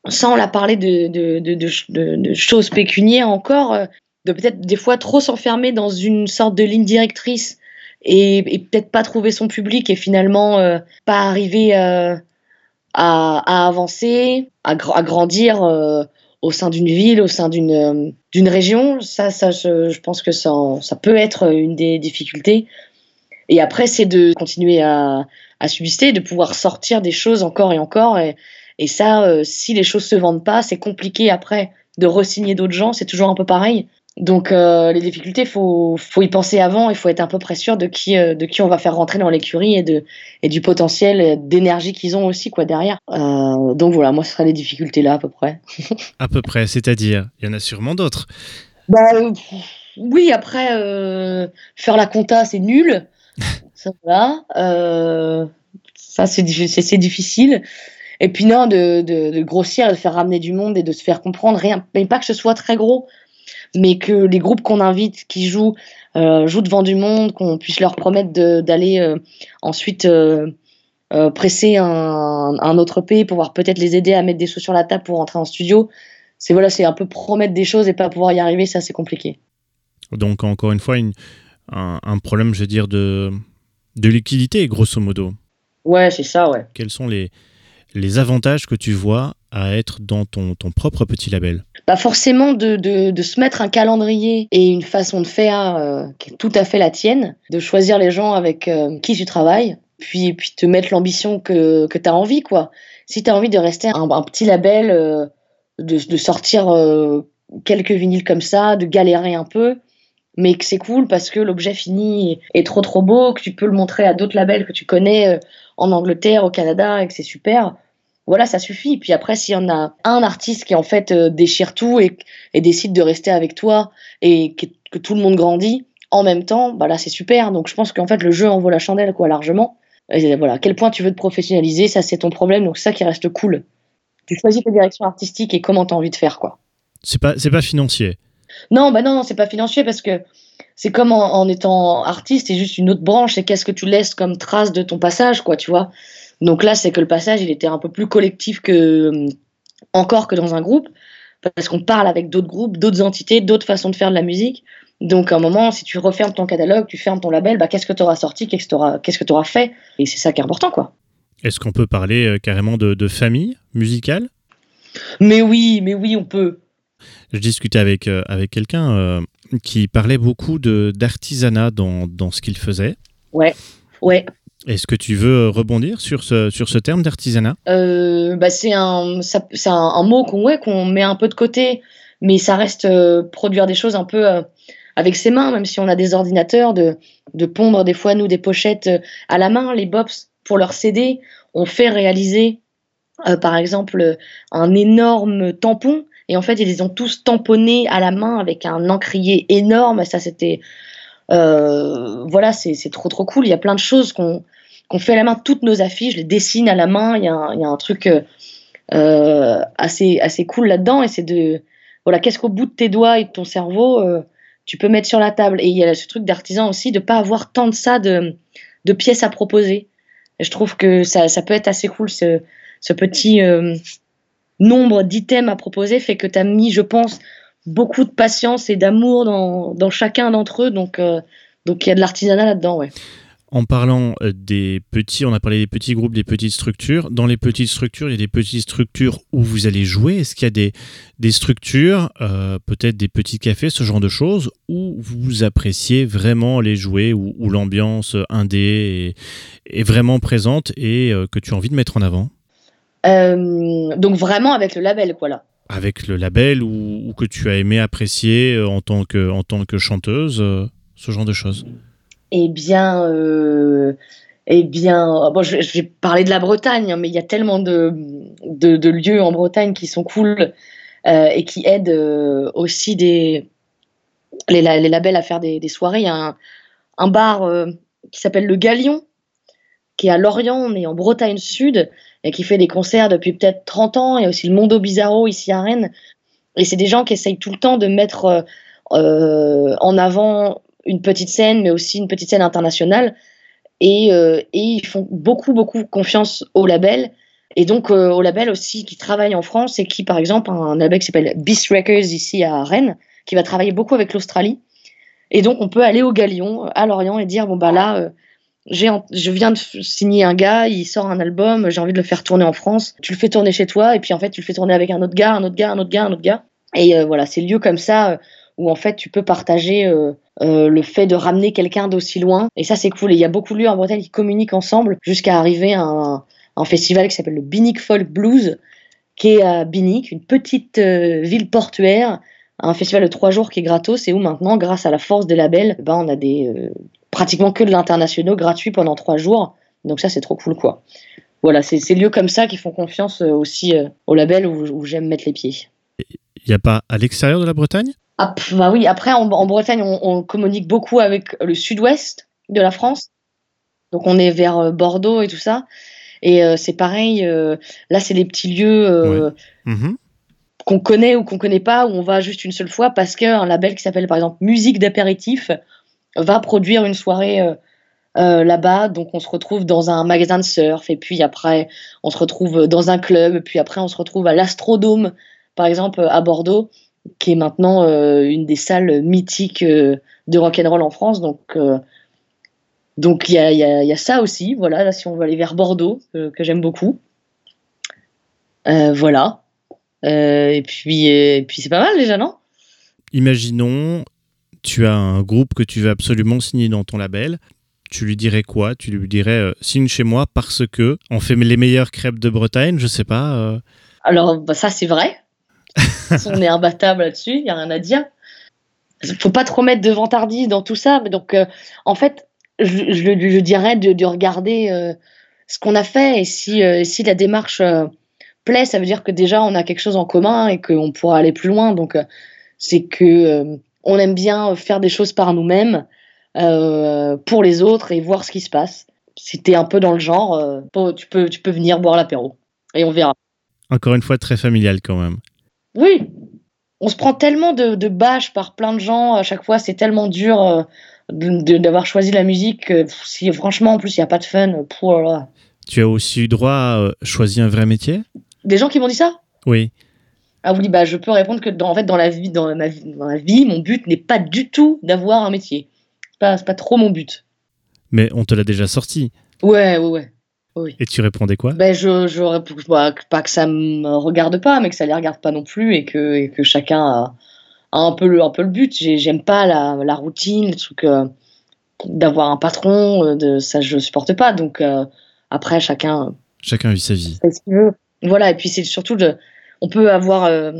S2: sans la parler de, de, de, de, ch- de- de choses pécuniaires encore, de peut-être des fois trop s'enfermer dans une sorte de ligne directrice et, peut-être pas trouver son public et finalement pas arriver à, à avancer, à, gr- à grandir au sein d'une ville, au sein d'une d'une région. Ça, ça je, je pense que ça, ça peut être une des difficultés. Et après, c'est de continuer à, à subsister, de pouvoir sortir des choses encore et encore. Et, et ça, euh, si les choses se vendent pas, c'est compliqué après de re-signer d'autres gens. C'est toujours un peu pareil. Donc euh, les difficultés, faut faut y penser avant. Il faut être à peu près sûr de qui euh, de qui on va faire rentrer dans l'écurie et de et du potentiel d'énergie qu'ils ont aussi quoi derrière. Euh, donc voilà, moi ce seraient les difficultés là à peu près.
S1: À peu près, c'est-à-dire, il y en a sûrement d'autres.
S2: Bah oui, après faire la compta c'est nul. Ça. Euh, ça c'est diffi- c'est c'est difficile. Et puis non, de, grossir, de faire ramener du monde et de se faire comprendre, rien, mais pas que ce soit très gros, mais que les groupes qu'on invite, qui jouent, euh, jouent devant du monde, qu'on puisse leur promettre d'aller euh, ensuite presser un, un autre pays, pouvoir peut-être les aider à mettre des sous sur la table pour rentrer en studio. C'est voilà, c'est un peu promettre des choses et pas pouvoir y arriver, ça c'est compliqué.
S1: Donc, encore une fois, une- un, un problème, je veux dire, de, de liquidité, grosso modo.
S2: Ouais, c'est ça, ouais.
S1: Quels sont les, les avantages que tu vois à être dans ton, ton propre petit label?
S2: Bah forcément de, de, de se mettre un calendrier et une façon de faire euh, qui est tout à fait la tienne, de choisir les gens avec euh, qui tu travailles, puis, puis te mettre l'ambition que, que tu as envie. quoi. Si tu as envie de rester un, un petit label, euh, de, de sortir quelques vinyles comme ça, de galérer un peu, mais que c'est cool parce que l'objet fini est trop trop beau, que tu peux le montrer à d'autres labels que tu connais euh, en Angleterre, au Canada, et que c'est super voilà, ça suffit. Puis après, s'il y en a un artiste qui en fait euh, déchire tout et, décide de rester avec toi et que, tout le monde grandit en même temps, bah là c'est super. Donc je pense qu'en fait le jeu en vaut la chandelle quoi largement. Et voilà, à quel point tu veux te professionnaliser, ça c'est ton problème. Donc ça qui reste cool. Tu choisis ta direction artistique et comment tu as envie de faire quoi.
S1: C'est pas, c'est pas financier.
S2: Non, bah non, non, c'est pas financier parce que c'est comme en, en étant artiste, c'est juste une autre branche. C'est qu'est-ce que tu laisses comme trace de ton passage, quoi, tu vois. Donc là, c'est que le passage, il était un peu plus collectif que encore que dans un groupe, parce qu'on parle avec d'autres groupes, d'autres entités, d'autres façons de faire de la musique. Donc à un moment, si tu refermes ton catalogue, tu fermes ton label, bah qu'est-ce que tu auras sorti, qu'est-ce que tu auras, qu'est-ce que auras fait, et c'est ça qui est important, quoi.
S1: Est-ce qu'on peut parler euh, carrément de, de famille musicale?
S2: Mais oui, mais oui, on peut.
S1: Je discutais avec, euh, avec quelqu'un euh, qui parlait beaucoup d'artisanat dans, dans ce qu'il faisait.
S2: Ouais.
S1: Est-ce que tu veux rebondir sur ce, sur ce terme d'artisanat?
S2: Euh, bah c'est un, ça- un, un mot qu'on ouais, qu'on met un peu de côté, mais ça reste euh, produire des choses un peu euh, avec ses mains, même si on a des ordinateurs, de, de pondre des fois, nous, des pochettes euh, à la main, les Bobs, pour leur CD. On fait réaliser, euh, par exemple, euh, un énorme tampon, et en fait, ils les ont tous tamponnés à la main avec un encrier énorme. Ça, c'était. euh, voilà, c'est trop, trop cool. Il y a plein de choses qu'on fait à la main toutes nos affiches, je les dessine à la main. Il y a un, il y a un truc euh, euh, assez, assez cool là-dedans. Et c'est de. Voilà, qu'est-ce qu'au bout de tes doigts et de ton cerveau, tu peux mettre sur la table. Et il y a ce truc d'artisan aussi, de pas avoir tant de ça, de, de pièces à proposer. Je trouve que ça, ça peut être assez cool, ce, ce petit nombre d'items à proposer fait que tu as mis, je pense, beaucoup de patience et d'amour dans, chacun d'entre eux. Donc, euh, donc il y a de l'artisanat là-dedans, ouais.
S1: En parlant euh, des petits, on a parlé des petits groupes, des petites structures. Dans les petites structures, il y a des petites structures où vous allez jouer. Est-ce qu'il y a des, structures, euh, peut-être des petits cafés, ce genre de choses, où vous appréciez vraiment les jouer, où, où l'ambiance indé est, est vraiment présente et que tu as envie de mettre en avant?
S2: Donc vraiment avec le label, quoi, là.
S1: avec le label ou, ou que tu as aimé apprécier euh, en tant que, en tant que chanteuse, euh, ce genre de choses
S2: Eh bien, euh, eh bien, bon, je, je vais parler de la Bretagne, hein, mais il y a tellement de, de, de lieux en Bretagne qui sont cool euh, et qui aident euh, aussi des, les, la- les labels à faire des, des soirées. Il y a un, un bar euh, qui s'appelle Le Galion, qui est à Lorient, on est en Bretagne Sud, et qui fait des concerts depuis peut-être 30 ans. Il y a aussi le Mondo Bizarro ici à Rennes. Et c'est des gens qui essayent tout le temps de mettre euh, euh, en avant une petite scène, mais aussi une petite scène internationale. Et, euh, et ils font beaucoup, beaucoup confiance au label. Et donc euh, au label aussi qui travaille en France et qui, par exemple, un label qui s'appelle Beast Records ici à Rennes, qui va travailler beaucoup avec l'Australie. Et donc on peut aller au Galion, à Lorient, et dire, bon bah là, je viens de signer un gars, il sort un album, j'ai envie de le faire tourner en France. Tu le fais tourner chez toi, et puis en fait tu le fais tourner avec un autre gars, un autre gars, un autre gars, un autre gars. Et euh, voilà, c'est lieu comme ça euh, où en fait tu peux partager euh, euh, le fait de ramener quelqu'un d'aussi loin. Et ça c'est cool. Et il y a beaucoup de lieux en Bretagne qui communiquent ensemble jusqu'à arriver à un, festival qui s'appelle le Binic Folk Blues, qui est à Binic, une petite ville portuaire, un festival de trois jours qui est gratos et où maintenant, grâce à la force des labels, ben, on a des pratiquement que de l'international gratuit pendant trois jours. Donc ça, c'est trop cool, quoi. Voilà, c'est ces lieux comme ça qui font confiance euh, aussi euh, aux labels où, où j'aime mettre les pieds.
S1: Il n'y a pas à l'extérieur de la Bretagne?
S2: Ah, bah oui, après, en, en Bretagne, on, on communique beaucoup avec le sud-ouest de la France. Donc on est vers euh, Bordeaux et tout ça. Et euh, c'est pareil, euh, là, c'est des petits lieux euh,
S1: Mhm.
S2: qu'on connaît ou qu'on connaît pas, où on va juste une seule fois parce qu'un label qui s'appelle par exemple Musique d'apéritif va produire une soirée euh, euh, là-bas. Donc on se retrouve dans un magasin de surf et puis après on se retrouve dans un club, puis après on se retrouve à l'Astrodome, par exemple à Bordeaux, qui est maintenant euh, une des salles mythiques euh, de rock'n'roll en France. Donc donc il y a, y a- y a ça aussi, voilà, là si on veut aller vers Bordeaux, que j'aime beaucoup. Voilà. Et puis, et puis c'est pas mal déjà, non?
S1: Imaginons, tu as un groupe que tu veux absolument signer dans ton label. Tu lui dirais quoi? Tu lui dirais euh, signe chez moi parce que on fait les meilleures crêpes de Bretagne, je sais pas. euh.
S2: Alors, bah, ça, c'est vrai. on est imbattable là-dessus, il n'y a rien à dire. faut pas trop mettre de vantardise dans tout ça. Mais donc, euh, en fait, je, dirais de, de regarder ce qu'on a fait et si, si la démarche plaît, ça veut dire que déjà on a quelque chose en commun et qu'on pourra aller plus loin. Donc, c'est que on aime bien faire des choses par nous-mêmes euh, pour les autres et voir ce qui se passe. Si t'es un peu dans le genre, euh, tu peux, tu peux venir boire l'apéro et on verra.
S1: Encore une fois, très familial quand même.
S2: Oui, on se prend tellement de, de bâches par plein de gens à chaque fois, c'est tellement dur euh, d'avoir choisi la musique. si franchement, en plus, il n'y a pas de fun. là.
S1: Tu as aussi eu droit à euh, choisir un vrai métier?
S2: Des gens qui m'ont dit ça?
S1: Oui.
S2: Ah oui, bah je peux répondre que dans, en fait, dans la vie, dans ma vie, dans la vie, mon but n'est pas du tout d'avoir un métier. C'est pas, pas trop mon but.
S1: Mais on te l'a déjà sorti.
S2: Ouais, ouais, ouais.
S1: Et tu répondais quoi?
S2: Ben je, je bah, pas que ça me regarde pas, mais que ça les regarde pas non plus et que, et que chacun a, a un, peu le, un peu le but. J'ai- J'aime pas la, la routine, le truc euh, d'avoir un patron, euh, de, ça je supporte pas. Donc euh, après, chacun
S1: Chacun vit sa vie.
S2: fait ce qu'il veut. Voilà, et puis c'est surtout de. On peut avoir euh,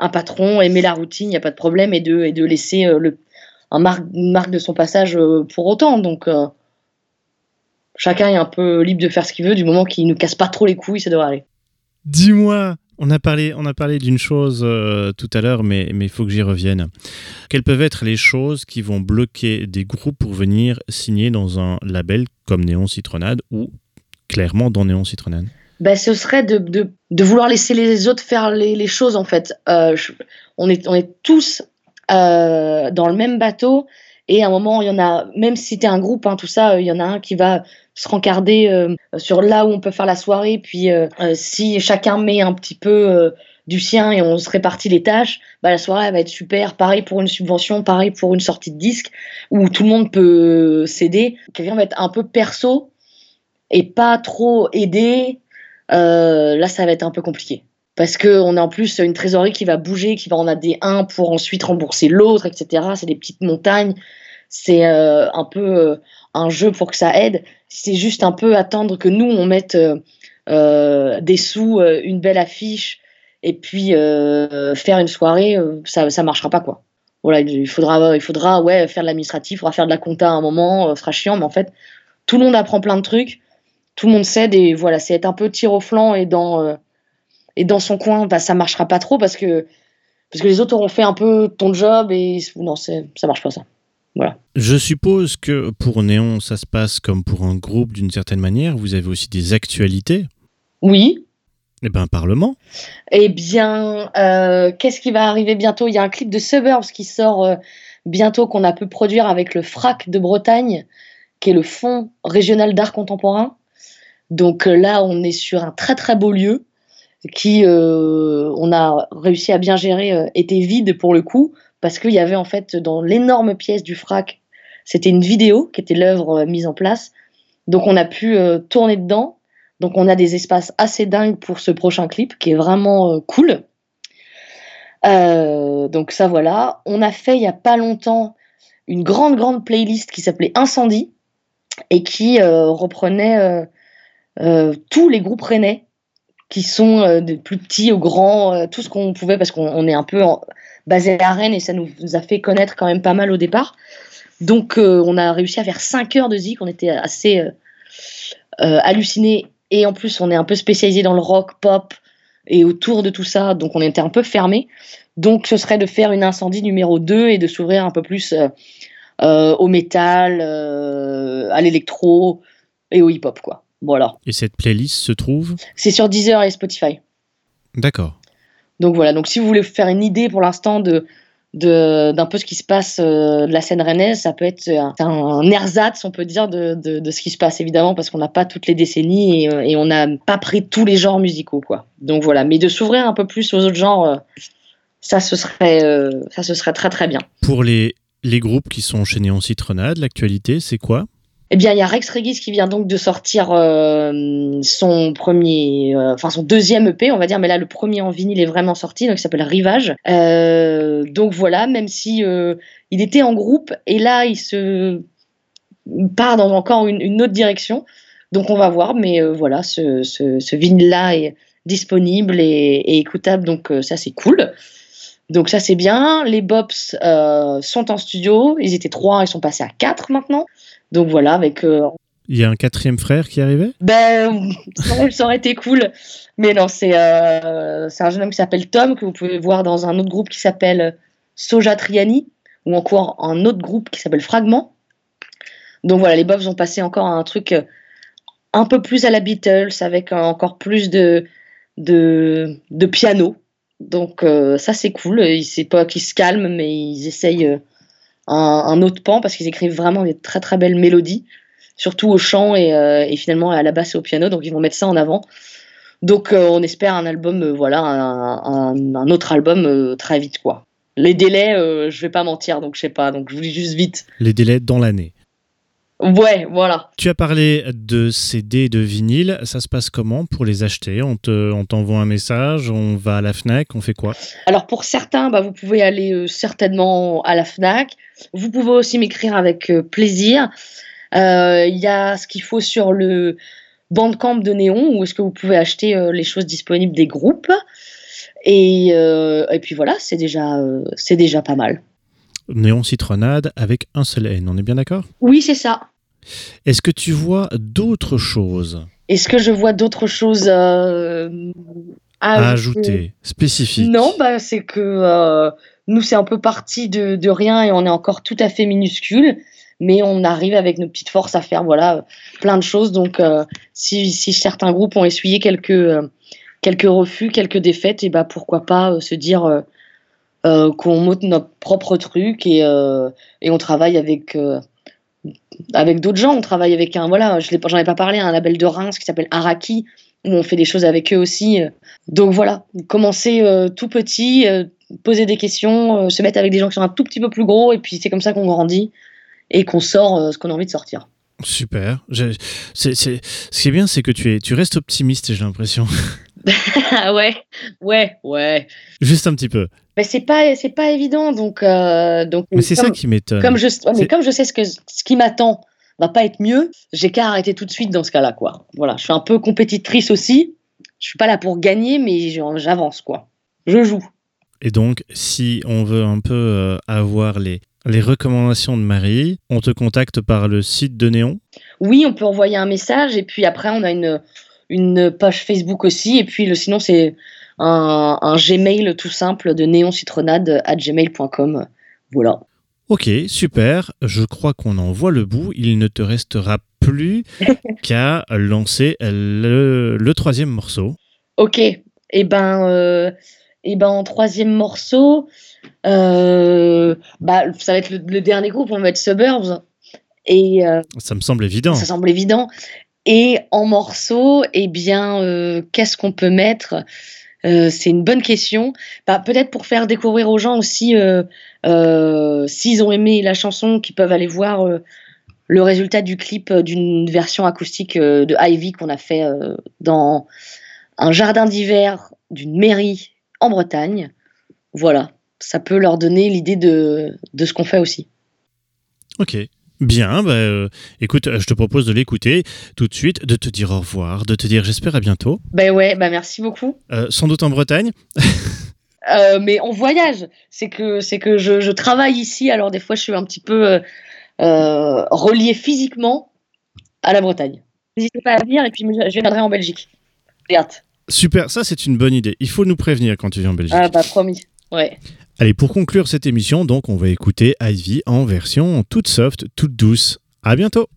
S2: un patron, aimer la routine, il n'y a pas de problème, et de, et de laisser euh, le, un une marque de son passage euh, pour autant. Donc, chacun est un peu libre de faire ce qu'il veut, du moment qu'il ne nous casse pas trop les couilles, ça devrait aller.
S1: Dis-moi, on a parlé, on a parlé d'une chose tout à l'heure, mais mais il faut que j'y revienne. Quelles peuvent être les choses qui vont bloquer des groupes pour venir signer dans un label comme Néon Citronade ou clairement dans Néon Citronade
S2: Ben, ce serait de, de, vouloir laisser les autres faire les, les choses, en fait. Euh, on, est, on est tous euh, dans le même bateau, et à un moment, il y en a, même si tu es un groupe, hein, tout ça, euh, il y en a un qui va se rencarder sur là où on peut faire la soirée, puis si chacun met un petit peu du sien et on se répartit les tâches, bah, la soirée va être super. Pareil pour une subvention, pareil pour une sortie de disque, où tout le monde peut s'aider. Quelqu'un va être un peu perso et pas trop aidé, euh, là, ça va être un peu compliqué. Parce qu'on a en plus une trésorerie qui va bouger, qui va en aider un pour ensuite rembourser l'autre, etc. C'est des petites montagnes. C'est euh, un peu euh, un jeu pour que ça aide. C'est juste un peu attendre que nous, on mette des sous, une belle affiche, et puis faire une soirée, ça ne marchera pas, quoi. Voilà, il faudra, il faudra ouais, faire de l'administratif, il faudra faire de la compta à un moment, ce sera chiant, mais en fait, tout le monde apprend plein de trucs tout le monde cède et voilà, c'est être un peu tir au flanc et dans, euh, et dans son coin, bah, ça marchera pas trop parce que, parce que les autres auront fait un peu ton job et non, ça marche pas ça.
S1: Je suppose que pour Néon, ça se passe comme pour un groupe d'une certaine manière. Vous avez aussi des actualités.
S2: Oui.
S1: Eh ben, Parlement.
S2: Eh bien, euh, qu'est-ce qui va arriver bientôt? Il y a un clip de Suburbs qui sort euh, bientôt qu'on a pu produire avec le FRAC de Bretagne, qui est le Fonds régional d'art contemporain. Donc euh, là, on est sur un très très beau lieu qui, euh, on a réussi à bien gérer, euh, était vide pour le coup, parce qu'il y avait en fait dans l'énorme pièce du FRAC, c'était une vidéo qui était l'œuvre mise en place. Donc on a pu tourner dedans. Donc on a des espaces assez dingues pour ce prochain clip qui est vraiment cool. Donc ça voilà. On a fait il y a pas longtemps une grande grande playlist qui s'appelait Incendie et qui reprenait tous les groupes rennais qui sont euh, des plus petits aux grands, euh, tout ce qu'on pouvait, parce qu'on on est un peu basé à Rennes et ça nous a fait connaître quand même pas mal au départ. Donc euh, on a réussi à faire 5 heures de zik, on était assez euh, euh, hallucinés et en plus on est un peu spécialisé dans le rock, pop et autour de tout ça, donc on était un peu fermé. Donc ce serait de faire une incendie numéro 2 et de s'ouvrir un peu plus euh, euh, au métal, euh, à l'électro et au hip-hop quoi. Voilà.
S1: Et cette playlist se trouve
S2: C'est sur Deezer et Spotify.
S1: D'accord.
S2: Donc voilà, donc si vous voulez faire une idée pour l'instant de de- d'un peu ce qui se passe euh, de la scène rennaise, ça peut être un, un ersatz, on peut dire, de, de, de ce qui se passe, évidemment, parce qu'on n'a pas toutes les décennies et, euh, et on n'a pas pris tous les genres musicaux, quoi. Donc voilà, mais de s'ouvrir un peu plus aux autres genres, euh, ça, ce serait, euh, ça, ce serait très très bien.
S1: Pour les, les groupes qui sont chez Néon Citronnade, l'actualité, c'est quoi?
S2: Eh bien, il y a Rex Regis qui vient donc de sortir euh, son premier, euh, enfin son deuxième EP, on va dire, mais là le premier en vinyle est vraiment sorti, donc il s'appelle Rivage. Euh, donc voilà, même si il était en groupe et là il se part dans encore une, autre direction, donc on va voir, mais voilà, ce, ce, ce vinyle-là est disponible et, et écoutable, donc ça c'est cool. Donc ça c'est bien. Les Bops euh, sont en studio. Ils étaient trois, ils sont passés à quatre maintenant. Donc voilà, avec euh,
S1: Il y a un quatrième frère qui arrivait
S2: ben ça aurait- été cool. Mais non, c'est euh, c'est un jeune homme qui s'appelle Tom que vous pouvez voir dans un autre groupe qui s'appelle Soja Triani ou encore un autre groupe qui s'appelle Fragment. Donc voilà, les Bobs ont passé encore à un truc un peu plus à la Beatles avec encore plus de de, de piano. Donc euh, ça c'est cool. C'est pas qu'ils se calment, mais ils essayent euh, un, autre pan parce qu'ils écrivent vraiment des très très belles mélodies surtout au chant et, euh, finalement à la basse et au piano. Donc ils vont mettre ça en avant. Donc euh, on espère un album, euh, voilà, un, autre album euh, très vite quoi. Les délais, euh, je vais pas mentir, donc je sais pas. Donc je vous dis juste vite.
S1: Les délais dans l'année.
S2: Ouais, voilà.
S1: Tu as parlé de CD et de vinyle. Ça se passe comment pour les acheter? On te- on t'envoie un message, on va à la Fnac, on fait quoi?
S2: Alors pour certains, bah, vous pouvez aller euh, certainement à la Fnac. Vous pouvez aussi m'écrire avec euh, plaisir. Euh, Il y a ce qu'il faut sur le Bandcamp de Néon, où est-ce que vous pouvez acheter les choses disponibles des groupes. Et, et puis voilà, c'est déjà, c'est déjà pas mal.
S1: Néon citronnade avec un seul N, on est bien d'accord?
S2: Oui, c'est ça.
S1: Est-ce que tu vois d'autres choses?
S2: Est-ce que je vois d'autres choses euh,
S1: à ajouter, spécifiques
S2: Non, bah, c'est que euh, nous, c'est un peu parti de, de rien et on est encore tout à fait minuscule, mais on arrive avec nos petites forces à faire voilà, plein de choses. Donc, euh, si, si certains groupes ont essuyé quelques, euh, quelques refus, quelques défaites, et bah, pourquoi pas euh, se dire euh, qu'on monte notre propre truc et, euh, et on travaille avec. euh, avec d'autres gens, on travaille avec un, voilà, j'en pas parlé, un label de Reims qui s'appelle Araki, où on fait des choses avec eux aussi. Donc voilà, commencer tout petit, poser des questions, se mettre avec des gens qui sont un tout petit peu plus gros, et puis c'est comme ça qu'on grandit et qu'on sort ce qu'on a envie de sortir.
S1: Super. Je- c'est- Ce qui est bien, c'est que tu, es, tu restes optimiste, j'ai l'impression.
S2: Ah ouais, ouais, ouais.
S1: Juste un petit peu.
S2: Mais c'est pas, c'est pas évident, donc, euh, donc.
S1: Mais c'est ça qui m'étonne.
S2: Comme je, ouais, mais
S1: C'est-
S2: comme je sais ce, que, ce qui m'attend va pas être mieux, j'ai qu'à arrêter tout de suite dans ce cas-là, quoi. Voilà, je suis un peu compétitrice aussi. Je suis pas là pour gagner, mais j'avance, quoi. Je joue.
S1: Et donc, si on veut un peu euh, avoir les, les recommandations de Marie, on te contacte par le site de Néon?
S2: Oui, on peut envoyer un message, et puis après, on a une, une page Facebook aussi, et puis le, sinon, c'est un, un Gmail tout simple de néoncitronade à gmail.com. Voilà.
S1: Ok, super. Je crois qu'on en voit le bout. Il ne te restera plus qu'à lancer le, le troisième morceau.
S2: Ok, et ben, euh, et ben en troisième morceau, euh, bah, ça va être le, le dernier groupe, on va être Suburbs. Et euh,
S1: Ça me semble évident.
S2: ça semble évident. Et en morceau, eh bien, euh, qu'est-ce qu'on peut mettre? Euh, C'est une bonne question. Bah, Peut-être pour faire découvrir aux gens aussi, euh, s'ils ont aimé la chanson, qu'ils peuvent aller voir le résultat du clip d'une version acoustique de Ivy qu'on a fait dans un jardin d'hiver d'une mairie en Bretagne. Voilà, ça peut leur donner l'idée de, de ce qu'on fait aussi.
S1: Ok, Bien, bah, euh, écoute, je te propose de l'écouter tout de suite, de te dire au revoir, de te dire j'espère à bientôt.
S2: Ben ouais, bah merci beaucoup.
S1: Euh, sans doute en Bretagne.
S2: Euh, mais on voyage. C'est que, c'est que je, je travaille ici, alors des fois je suis un petit peu euh, euh, relié physiquement à la Bretagne. N'hésitez pas à venir et puis je viendrai en Belgique. J'ai hâte.
S1: Super, ça c'est une bonne idée. Il faut nous prévenir quand tu viens en Belgique.
S2: Ah bah promis. Ouais.
S1: Allez, pour conclure cette émission, donc, on va écouter Ivy en version toute soft, toute douce. À bientôt.